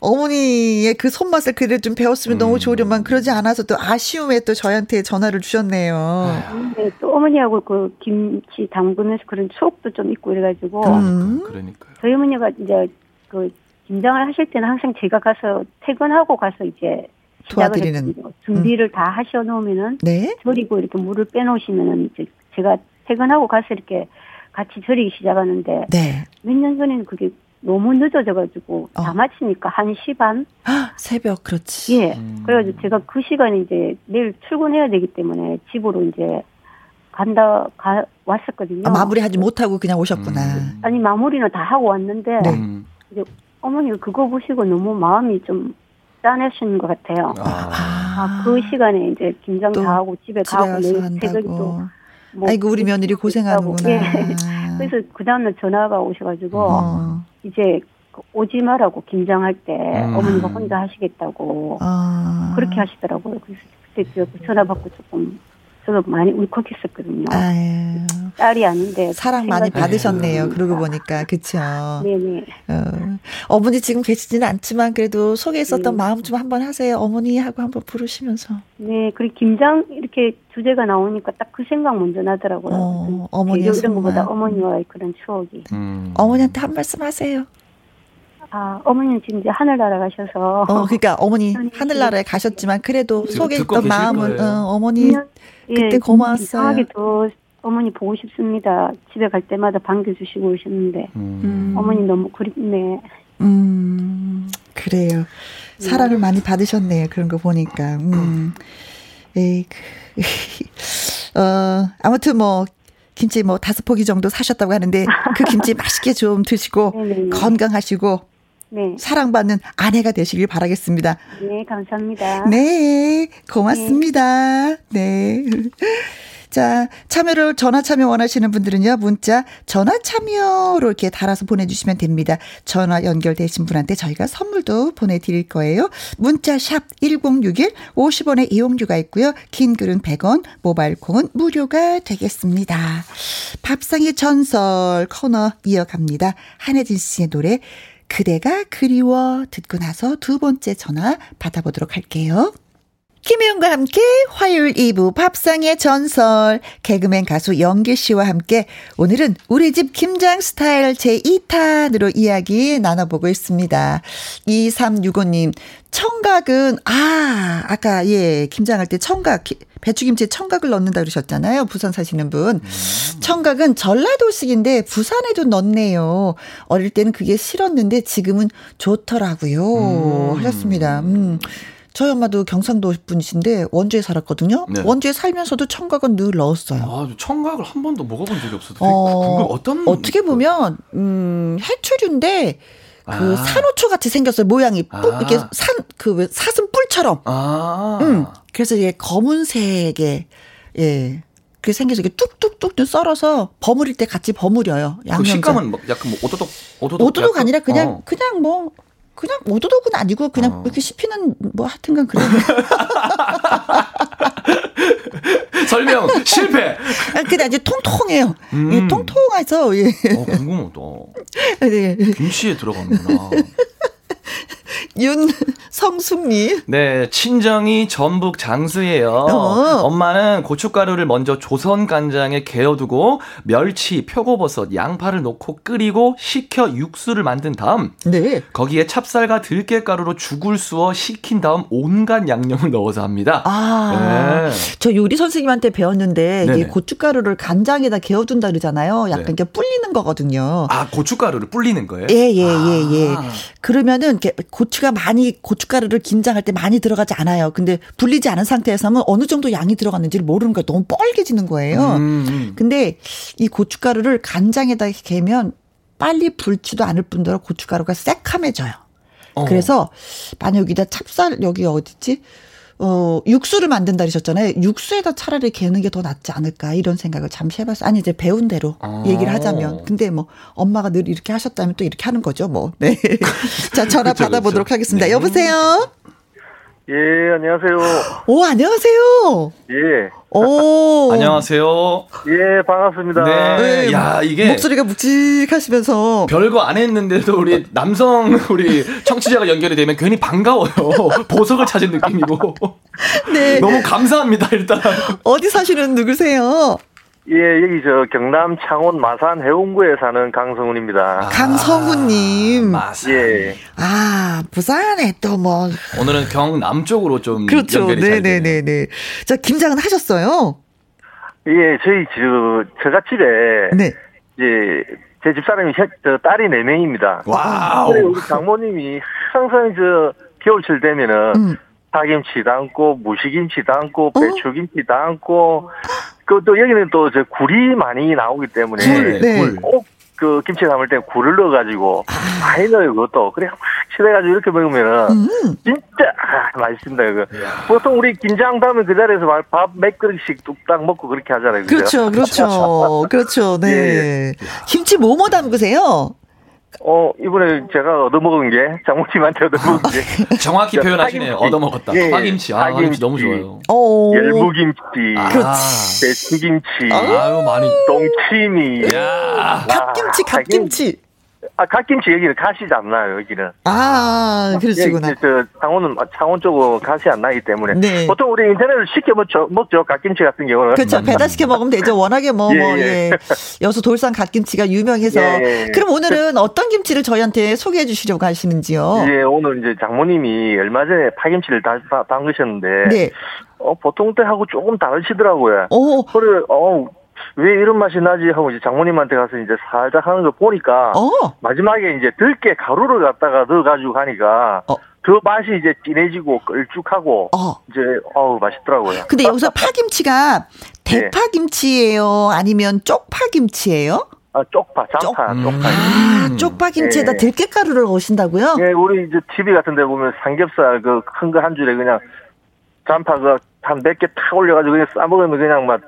어머니의 그 손맛을 그래 좀 배웠으면 음. 너무 좋으련만 그러지 않아서 또 아쉬움에 또 저희한테 전화를 주셨네요. 네, 또 어머니하고 그 김치 담그면서 그런 추억도 좀 있고 이래가지고 음. 그러니까요. 저희 어머니가 이제 그 김장을 하실 때는 항상 제가 가서 퇴근하고 가서 이제 도와드리는. 음. 준비를 다 하셔 놓으면은 네. 절이고 이렇게 물을 빼놓으시면은 이제 제가 퇴근하고 가서 이렇게 같이 절이기 시작하는데 네. 몇년 전에는 그게 너무 늦어져가지고 어. 다 마치니까 한 시 반? 아, 새벽 그렇지. 예. 음. 그래가지고 제가 그 시간에 이제 내일 출근해야 되기 때문에 집으로 이제 간다, 가, 왔었거든요. 아, 마무리하지 못하고 그냥 오셨구나. 음. 아니, 마무리는 다 하고 왔는데, 네. 음. 어머니가 그거 보시고 너무 마음이 좀 짠하신 것 같아요. 아. 아, 그 시간에 이제 김장 또다 하고 집에 가고 내일 새벽에 또. 뭐 아이고 우리 며느리 고생하는구나. 예. 그래서 그 다음날 전화가 오셔가지고, 어. 이제 그 오지 마라고 김장할 때 음. 어머니가 혼자 하시겠다고 아. 그렇게 하시더라고요. 그래서 그때 그 전화 받고 조금 저도 많이 울컥했었거든요. 아유. 딸이 아닌데 사랑 많이 받으셨네요. 그러고 보니까 그렇죠. 네네. 어, 머니 지금 계시지는 않지만 그래도 속에 있었던 네. 마음 좀 한번 하세요. 어머니 하고 한번 부르시면서. 네, 그리고 김장 이렇게 주제가 나오니까 딱 그 생각 먼저 나더라고요. 어, 어머니 이런 것보다 어머니와의 그런 추억이. 음. 어머니한테 한 말씀 하세요. 아, 어머니는 지금 이제 하늘나라 가셔서. 어, 그러니까 어머니 하늘나라에 가셨지만 그래도 속에 있던 마음은 어, 머니 그때 예, 고마웠어요. 이상하게도 어머니 보고 싶습니다. 집에 갈 때마다 반겨주시고 오셨는데 음. 어머니 너무 그립네. 음, 그래요. 사랑을 음. 많이 받으셨네요. 그런 거 보니까. 음. 에이, 어, 아무튼 뭐, 김치 뭐 다섯 포기 정도 사셨다고 하는데 그 김치 맛있게 좀 드시고 건강하시고 네. 사랑받는 아내가 되시길 바라겠습니다. 네, 감사합니다. 네, 고맙습니다. 네. 자, 참여를 전화 참여 원하시는 분들은요. 문자 전화 참여로 이렇게 달아서 보내 주시면 됩니다. 전화 연결되신 분한테 저희가 선물도 보내 드릴 거예요. 문자 샵 1061 50원의 이용료가 있고요. 긴 글은 100원, 모바일 콩은 무료가 되겠습니다. 밥상의 전설 코너 이어갑니다. 한혜진 씨의 노래 그대가 그리워 듣고 나서 두 번째 전화 받아보도록 할게요. 김혜영과 함께 화요일 2부 밥상의 전설 개그맨 가수 영길 씨와 함께 오늘은 우리 집 김장 스타일 제2탄으로 이야기 나눠보고 있습니다. 2365님 청각은 아 아까 예 김장할 때 청각 배추김치에 청각을 넣는다 그러셨잖아요. 부산 사시는 분. 음. 청각은 전라도식인데 부산에도 넣네요. 어릴 때는 그게 싫었는데 지금은 좋더라고요. 음. 하셨습니다. 음. 저희 엄마도 경상도 분이신데 원주에 살았거든요. 네. 원주에 살면서도 청각은 늘 넣었어요. 아, 청각을 한 번도 먹어본 적이 없어서 어, 어떤 어떻게 보면 음, 해초류인데 그 아. 산호초 같이 생겼어요. 모양이 아. 이렇게 산 그 사슴 뿔처럼. 아. 음. 그래서 이게 검은색의 예. 그게 생겨서 이게 뚝뚝뚝 썰어서 버무릴 때 같이 버무려요. 양념. 그 식감은 뭐 약간 뭐 오도독 오도독 오도독 아니라 그냥 어. 그냥 뭐 그냥 오도독은 아니고 그냥 어. 이렇게 씹히는 뭐 하여튼간 그런 설명 실패. 아, 근데 아주 통통해요. 음. 예, 통통해서 예. 어, 궁금하다. 네. 김치에 들어가는구나. 윤성숙님. 네, 친정이 전북 장수예요. 어. 엄마는 고춧가루를 먼저 조선 간장에 개어두고 멸치, 표고버섯, 양파를 넣고 끓이고 식혀 육수를 만든 다음 네. 거기에 찹쌀과 들깨가루로 죽을 쑤어 식힌 다음 온갖 양념을 넣어서 합니다. 아, 네. 저 요리 선생님한테 배웠는데 이게 고춧가루를 간장에다 개어둔다 그러잖아요. 약간 네. 이게 불리는 거거든요. 아, 고춧가루를 불리는 거예요? 예, 예, 예, 예. 아. 그러면은 고추가 많이 고춧가루를 김장할 때 많이 들어가지 않아요. 근데 불리지 않은 상태에서 하면 어느 정도 양이 들어갔는지를 모르는 거예요. 너무 뻘개지는 거예요. 음, 음. 근데 이 고춧가루를 간장에다 개면 빨리 불지도 않을 뿐더러 고춧가루가 새카매져요. 어. 그래서 만약 여기다 찹쌀 여기 어디지? 어, 육수를 만든다 그러셨잖아요. 육수에다 차라리 개는 게 더 낫지 않을까 이런 생각을 잠시 해봤어요. 아니 이제 배운 대로 아. 얘기를 하자면. 근데 뭐 엄마가 늘 이렇게 하셨다면 또 이렇게 하는 거죠. 뭐. 네. 자 전화 그렇죠, 받아보도록 그렇죠. 하겠습니다. 네. 여보세요. 예, 안녕하세요. 오, 안녕하세요. 예. 오. 안녕하세요. 예, 반갑습니다. 네. 네. 야, 이게. 목소리가 묵직하시면서. 별거 안 했는데도 우리 남성, 우리 청취자가 연결이 되면 괜히 반가워요. 보석을 찾은 느낌이고. 네. 너무 감사합니다, 일단. 어디 사시는 누구세요? 예, 여기 저 경남 창원 마산 회원구에 사는 강성훈입니다. 아, 강성훈님. 마산. 예. 아, 부산에 또 뭐. 오늘은 경남 쪽으로 좀. 그렇죠. 연결이 네네네네. 네, 네. 자, 김장은 하셨어요? 예, 저희 저, 처가집에. 네. 예, 제 집사람이 저 딸이 4명입니다. 와우. 우리 장모님이 항상 저 겨울철 되면은. 음. 파김치 담고, 무시김치 담고, 어? 배추김치 담고, 그또 여기는 또 저 굴이 많이 나오기 때문에 굴, 네. 꼭 그 김치 담을 때 굴을 넣어가지고 아. 많이 넣어요 그것도 그래 막 칠해가지고 이렇게 먹으면은 음. 진짜 아, 맛있습니다 이거 야. 보통 우리 김장 담으면 그 자리에서 밥 몇 그릇씩 뚝딱 먹고 그렇게 하잖아요 그죠? 그렇죠 그렇죠 그렇죠 네 예. 김치 뭐뭐 담그세요? 어, 이번에 제가 얻어먹은 게, 장모님한테 얻어먹은 게. 정확히 표현하시네요. 얻어먹었다. 예, 파김치. 아, 파김치 너무 좋아요. 오. 열무김치. 아, 그렇지. 배추김치. 아유, 많이. 동치미. 야. 갓김치, 갓김치. 아, 갓김치 여기는 가시 안 나요, 여기는. 아, 그러시구나. 예, 저, 창원은, 창원 쪽은 가시 안 나기 때문에. 네. 보통 우리 인터넷을 시켜 먹죠, 먹죠, 갓김치 같은 경우는. 그렇죠. 배달시켜 먹으면 되죠. 워낙에 뭐, 예, 뭐, 예. 예. 여수 돌산 갓김치가 유명해서. 예, 예. 그럼 오늘은 어떤 김치를 저희한테 소개해 주시려고 하시는지요? 예, 오늘 이제 장모님이 얼마 전에 파김치를 다, 담그셨는데. 네. 어, 보통 때하고 조금 다르시더라고요. 오. 그래, 어, 왜 이런 맛이 나지 하고 이제 장모님한테 가서 이제 살짝 하는 걸 보니까 어. 마지막에 이제 들깨 가루를 갖다가 넣어가지고 가니까 어. 그 맛이 이제 진해지고 걸쭉하고 어. 이제 어우 맛있더라고요. 근데 여기서 파김치가 네. 대파김치예요, 아니면 쪽파김치예요? 아, 쪽파, 장파, 쪽, 파 아, 쪽파김치에다 네. 들깨가루를 넣으신다고요? 네, 우리 이제 TV 같은 데 보면 삼겹살 그 큰 거 한 줄에 그냥 장파 그 한 몇 개 탁 올려가지고 그냥 싸먹으면 그냥 막,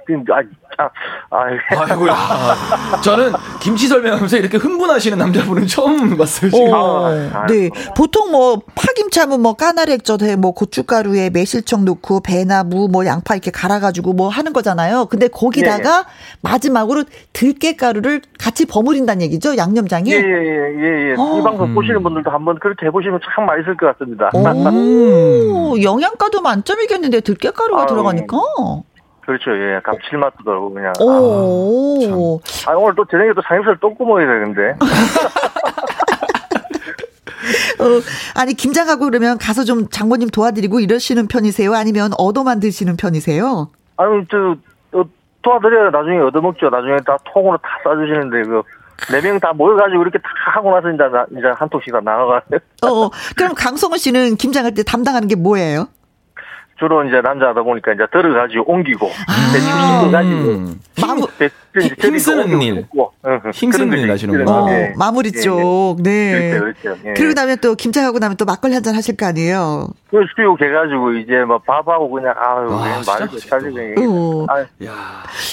아, 아, 아, 아 이고야. 저는 김치 설명하면서 이렇게 흥분하시는 남자분은 처음 봤어요, 지금. 어, 아, 네. 보통 뭐, 파김치 하면 뭐, 까나리액젓에 뭐, 고춧가루에 매실청 넣고, 배나 무, 뭐, 양파 이렇게 갈아가지고 뭐 하는 거잖아요. 근데 거기다가 예, 예. 마지막으로 들깨가루를 같이 버무린다는 얘기죠, 양념장에? 예, 예, 예, 예. 어. 이 방송 보시는 분들도 한번 그렇게 해보시면 참 맛있을 것 같습니다. 오, 영양가도 만점이겠는데, 들깨가루 쌀가루가 아, 들어가니까. 그렇죠. 예. 감칠맛도 들고 그냥. 오. 아, 아, 오늘 또 저녁에 또 삼겹살 또 구워야 되는데. 어, 아니 김장하고 그러면 가서 좀 장모님 도와드리고 이러시는 편이세요? 아니면 얻어 만 드시는 편이세요? 아니 저 어, 도와드려야 나중에 얻어먹죠. 나중에 다 통으로 다 싸주시는데 그 네 명 다 모여가지고 이렇게 다 하고 나서 이제 이제 한 통씩 다 나눠가요. 어, 그럼 강성호 씨는 김장할 때 담당하는 게 뭐예요? 주로 이제 남자다 보니까 이제 들어가지고 옮기고 아~ 가지고 마무 힘쓰는 일, 힘쓰는 일 하시는구나. 어, 네. 마무리 네, 네. 쪽, 네. 그렇죠, 그렇죠. 네. 그리고 나면 또 김장하고 나면 또 막걸리 한 잔 하실 거 아니에요. 그 수육 해가지고 이제 뭐 밥하고 그냥 아유 아, 말도 잘리고. 야.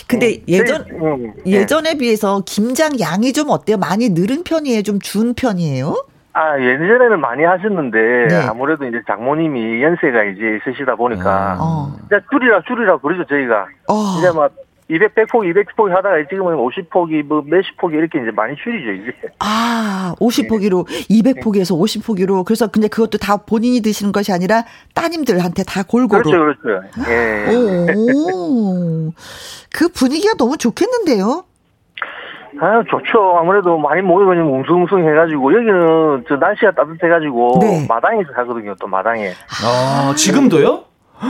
근데 예전 음, 예전에 비해서 김장 양이 좀 어때요? 많이 늘은 편이에요? 좀 준 편이에요? 아, 예전에는 많이 하셨는데, 네. 아무래도 이제 장모님이 연세가 이제 있으시다 보니까, 어. 이제 줄이라 줄이라 그러죠, 저희가. 어. 이제 막, 200, 100포기, 200포기 하다가 지금은 50포기, 뭐, 몇십 포기 이렇게 이제 많이 줄이죠, 이제. 아, 50포기로, 네. 200포기에서 50포기로. 그래서 근데 그것도 다 본인이 드시는 것이 아니라 따님들한테 다 골고루. 그렇죠, 그렇죠. 예. 오. 그 분위기가 너무 좋겠는데요? 아 좋죠. 아무래도 많이 모이면 웅성웅성 해가지고 여기는 저 날씨가 따뜻해가지고 네. 마당에서 하거든요. 또 마당에. 아 지금도요?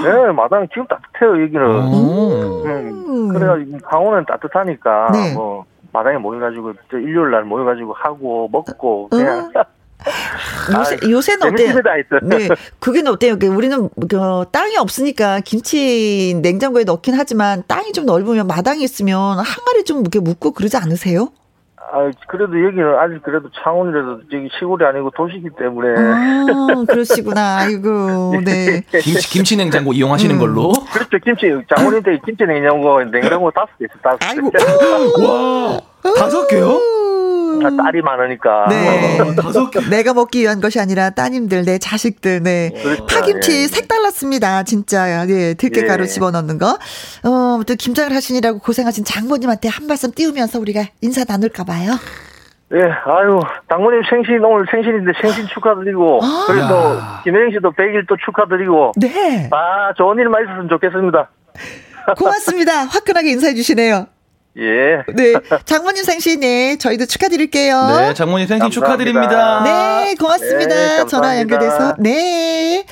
네, 마당 지금 따뜻해요 여기는. 음. 그래가 강원은 따뜻하니까 네. 뭐 마당에 모여가지고 저 일요일 날 모여가지고 하고 먹고 그냥. 음. 요새, 아, 요새는 어때요? 네. 그게 어때요? 우리는 그 땅이 없으니까 김치 냉장고에 넣긴 하지만 땅이 좀 넓으면 마당이 있으면 항아리 좀 이렇게 묻고 그러지 않으세요? 아, 그래도 여기는 아직 그래도 창원이라도 저기 시골이 아니고 도시기 때문에. 아, 그러시구나. 아이고, 네. 김치, 김치 냉장고 이용하시는 음. 걸로? 그렇죠. 김치, 장모님들 김치 냉장고, 냉장고 다섯 개 있어, 다섯 개. 아이고. 와, 다섯 개요? 음. 딸이 많으니까. 네. 어, 다섯 개. 내가 먹기 위한 것이 아니라 따님들, 내 자식들, 네. 그렇죠. 파김치 예. 색달랐습니다. 진짜. 네. 들깨가루 예. 집어넣는 거. 어, 또 김장을 하시느라고 고생하신 장모님한테 한 말씀 띄우면서 우리가 인사 나눌까 봐요. 네, 아유, 장모님 생신, 오늘 생신인데 생신 축하드리고, 아~ 그리고 김혜영 씨도 100일 또 축하드리고, 네. 아, 좋은 일만 있었으면 좋겠습니다. 고맙습니다. 화끈하게 인사해 주시네요. 예. 네. 장모님 생신, 네. 저희도 축하드릴게요. 네. 장모님 생신 감사합니다. 축하드립니다. 네. 고맙습니다. 네, 전화 연결돼서. 네.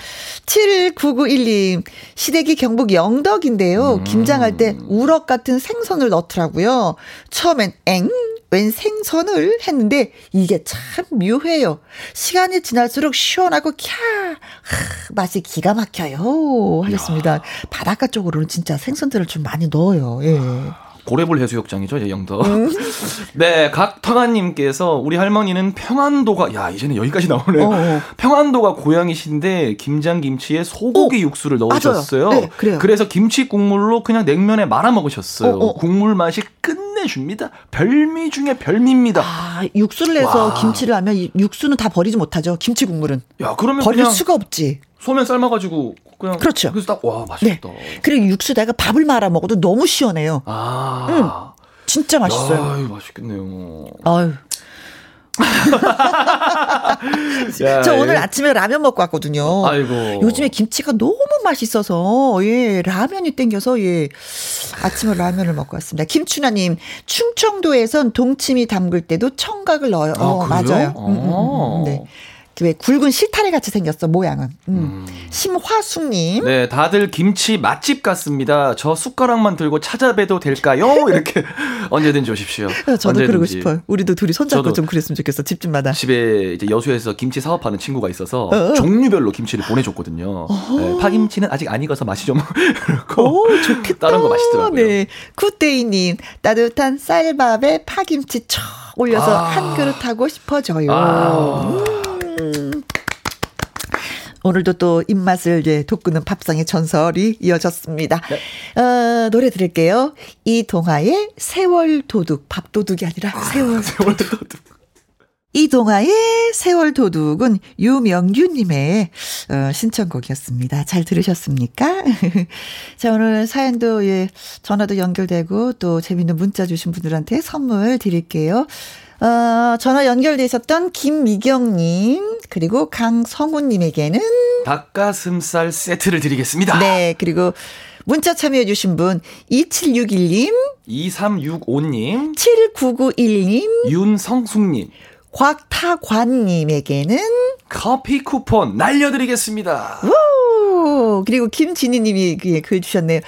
7991님. 시댁이 경북 영덕인데요. 음. 김장할 때 우럭 같은 생선을 넣더라고요. 처음엔 엥? 웬 생선을 했는데 이게 참 묘해요. 시간이 지날수록 시원하고 캬 하, 맛이 기가 막혀요. 하셨습니다. 바닷가 쪽으로는 진짜 생선들을 좀 많이 넣어요. 예. 고래볼 해수욕장이죠, 제 영도. 음. 네, 각터가님께서 우리 할머니는 평안도가 야 이제는 여기까지 나오네. 어, 어. 평안도가 고향이신데 김장 김치에 소고기 오, 육수를 넣으셨어요. 네. 그래서 김치 국물로 그냥 냉면에 말아 먹으셨어요. 어, 어. 국물 맛이 끝 끝내줍니다. 별미 중에 별미입니다. 아, 육수를 내서 와. 김치를 하면 육수는 다 버리지 못하죠. 김치 국물은. 야, 그러면 버릴 수가 없지. 소면 삶아가지고 그냥 그렇죠. 그래서 딱 와 맛있다. 네. 그리고 육수다가 밥을 말아 먹어도 너무 시원해요. 아, 응. 진짜 맛있어요. 아유, 맛있겠네요. 아유. 야, 저 오늘 예. 아침에 라면 먹고 왔거든요. 아이고. 요즘에 김치가 너무 맛있어서 예 라면이 땡겨서 예 아침에 라면을 먹고 왔습니다. 김춘아님 충청도에선 동치미 담글 때도 청각을 넣어요. 아, 어, 맞아요. 음, 음, 음, 음, 네. 왜 굵은 실타래 같이 생겼어 모양은. 음. 음. 심화숙님. 네, 다들 김치 맛집 같습니다. 저 숟가락만 들고 찾아뵈도 될까요? 이렇게 언제든지 오십시오. 저도 언제든지. 그러고 싶어요. 우리도 둘이 손잡고 좀 그랬으면 좋겠어 집집마다. 집에 이제 여수에서 김치 사업하는 친구가 있어서 어. 어. 종류별로 김치를 보내줬거든요. 어. 네, 파김치는 아직 안 익어서 맛이 좀 그렇고. 오, 좋겠다. 다른 거 맛있더라고요. 네, 굿데이님 따뜻한 쌀밥에 파김치 쳐 올려서 아. 한 그릇 하고 싶어져요. 아. 음. 오늘도 또 입맛을 이제 돋구는 밥상의 전설이 이어졌습니다. 네. 어, 노래 들을게요. 이동아의 세월 도둑. 밥 도둑이 아니라 아, 세월, 아, 세월 도둑. 도둑. 이동아의 세월 도둑은 유명규님의 어, 신청곡이었습니다. 잘 들으셨습니까? 자, 오늘 사연도 예, 전화도 연결되고 또 재밌는 문자 주신 분들한테 선물 드릴게요. 어, 전화 연결되셨던 김미경님, 그리고 강성훈님에게는 닭가슴살 세트를 드리겠습니다. 네, 그리고 문자 참여해주신 분, 2761님, 2365님, 7991님, 윤성숙님, 곽타관님에게는 커피 쿠폰 날려드리겠습니다. 우! 그리고 김진희님이 글 주셨네요.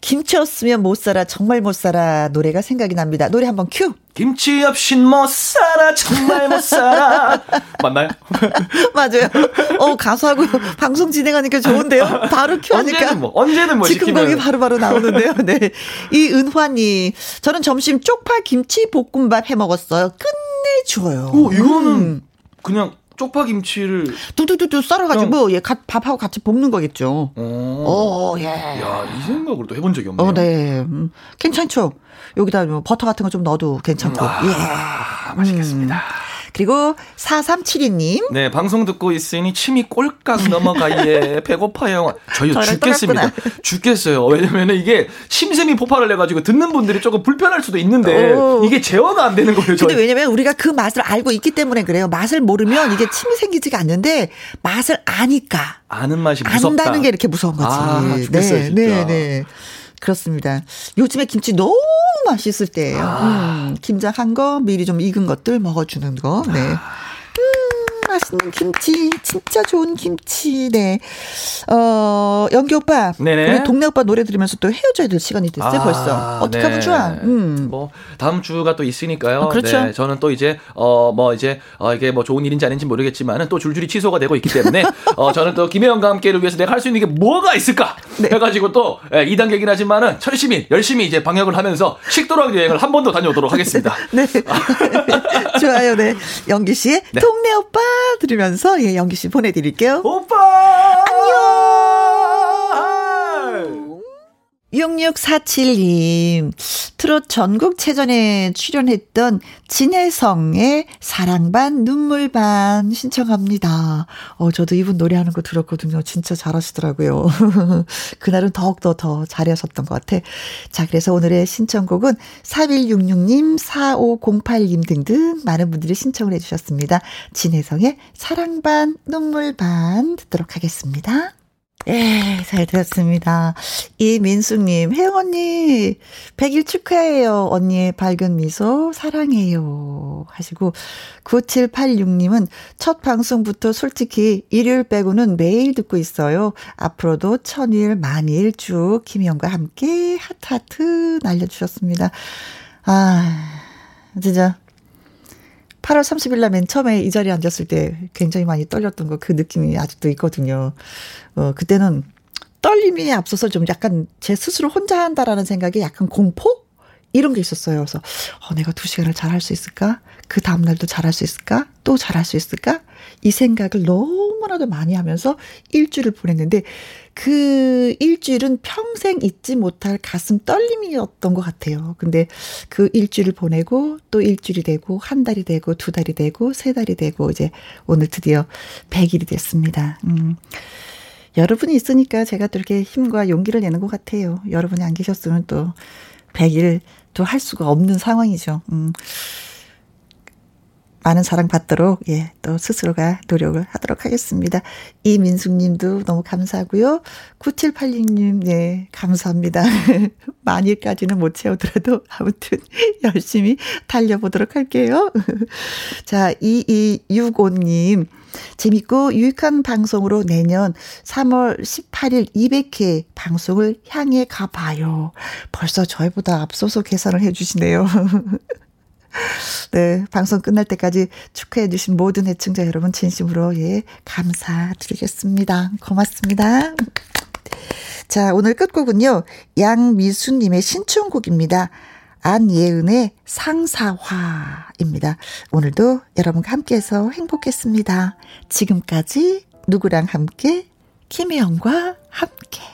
김치 없으면 못 살아 정말 못 살아 노래가 생각이 납니다. 노래 한번 큐. 김치 없인 못 살아 정말 못 살아 맞나요? 맞아요. 어 가수하고 방송 진행하니까 좋은데요. 바로 큐하니까 언제는 뭐 언제는 뭐 즉흥곡이 바로바로 나오는데요. 네. 이 은화님 저는 점심 쪽파 김치 볶음밥 해 먹었어요. 끝내줘요. 오 이거는 음. 그냥 쪽파 김치를 두두두두 썰어가지고 예, 밥하고 같이 볶는 거겠죠. 오, 오 예. 야, 이 생각을 또 해본 적이 없네요. 어, 네. 음, 괜찮죠. 여기다 뭐 버터 같은 거 좀 넣어도 괜찮고. 음, 아, 예. 맛있겠습니다. 음. 그리고 4372님. 네, 방송 듣고 있으니 침이 꼴깍 넘어가, 예. 배고파요. 저희 죽겠습니다. 죽겠어요. 왜냐면 이게 심샘이 폭발을 해가지고 듣는 분들이 조금 불편할 수도 있는데 오. 이게 제어가 안 되는 거예요. 근데 왜냐면 우리가 그 맛을 알고 있기 때문에 그래요. 맛을 모르면 이게 침이 생기지가 않는데 맛을 아니까. 아는 맛이 무섭다. 안다는 게 이렇게 무서운 거지. 아, 죽겠어요, 네, 진짜. 네, 네. 그렇습니다. 요즘에 김치 너무 맛있을 때예요. 아. 음, 김장 한 거 미리 좀 익은 것들 먹어주는 거. 네. 아. 맛있는 김치, 진짜 좋은 김치. 네. 어, 연기 오빠. 네네. 우리 동네 오빠 노래 들으면서 또 헤어져야 될 시간이 됐어요, 아, 벌써. 어떻게 하면 네. 좋아? 음. 뭐, 다음 주가 또 있으니까요. 어, 그렇죠. 네, 저는 또 이제, 어, 뭐 이제, 어, 이게 뭐 좋은 일인지 아닌지 모르겠지만은 또 줄줄이 취소가 되고 있기 때문에, 어, 저는 또 김혜영과 함께를 위해서 내가 할 수 있는 게 뭐가 있을까? 네. 해가지고 또, 예, 2단계긴 하지만은 열심히, 열심히 이제 방역을 하면서 식도락 여행을 한 번 더 다녀오도록 하겠습니다. 네. 좋아요, 네. 연기 씨의 네. 동네 오빠 들으면서 예, 영기 씨 보내드릴게요. 오빠! 안녕! 6647님, 트롯 전국체전에 출연했던 진혜성의 사랑반 눈물반 신청합니다. 어, 저도 이분 노래하는 거 들었거든요. 진짜 잘하시더라고요. 그날은 더욱더 더 잘하셨던 것 같아. 자, 그래서 오늘의 신청곡은 4166님, 4508님 등등 많은 분들이 신청을 해주셨습니다. 진혜성의 사랑반 눈물반 듣도록 하겠습니다. 예, 잘 들었습니다. 이민수님, 혜영 언니, 100일 축하해요. 언니의 밝은 미소, 사랑해요. 하시고, 9786님은 첫 방송부터 솔직히 일요일 빼고는 매일 듣고 있어요. 앞으로도 천일, 만일 쭉 김희영과 함께 하트하트 날려주셨습니다. 아, 진짜 8월 30일 날 맨 처음에 이 자리에 앉았을 때 굉장히 많이 떨렸던 거 그 느낌이 아직도 있거든요. 어, 그때는 떨림이 앞서서 좀 약간 제 스스로 혼자 한다라는 생각에 약간 공포? 이런 게 있었어요. 그래서, 어, 내가 두 시간을 잘 할 수 있을까? 그 다음날도 잘 할 수 있을까? 또 잘할 수 있을까? 이 생각을 너무 너무나도 많이 하면서 일주일을 보냈는데 그 일주일은 평생 잊지 못할 가슴 떨림이었던 것 같아요. 근데 그 일주일을 보내고 또 일주일이 되고 한 달이 되고 두 달이 되고 세 달이 되고 이제 오늘 드디어 100일이 됐습니다. 음. 여러분이 있으니까 제가 또 이렇게 힘과 용기를 내는 것 같아요. 여러분이 안 계셨으면 또 100일 또 할 수가 없는 상황이죠. 음. 많은 사랑 받도록, 예, 또 스스로가 노력을 하도록 하겠습니다. 이민숙 님도 너무 감사하고요. 9786 님, 네, 감사합니다. 만일까지는 못 채우더라도 아무튼 열심히 달려보도록 할게요. 자, 2265 님. 재밌고 유익한 방송으로 내년 3월 18일 200회 방송을 향해 가봐요. 벌써 저희보다 앞서서 계산을 해주시네요. 네, 방송 끝날 때까지 축하해 주신 모든 애청자 여러분 진심으로 예, 감사드리겠습니다. 고맙습니다. 자, 오늘 끝곡은요. 양미수 님의 신청곡입니다. 안예은의 상사화입니다. 오늘도 여러분과 함께해서 행복했습니다. 지금까지 누구랑 함께? 김혜영과 함께.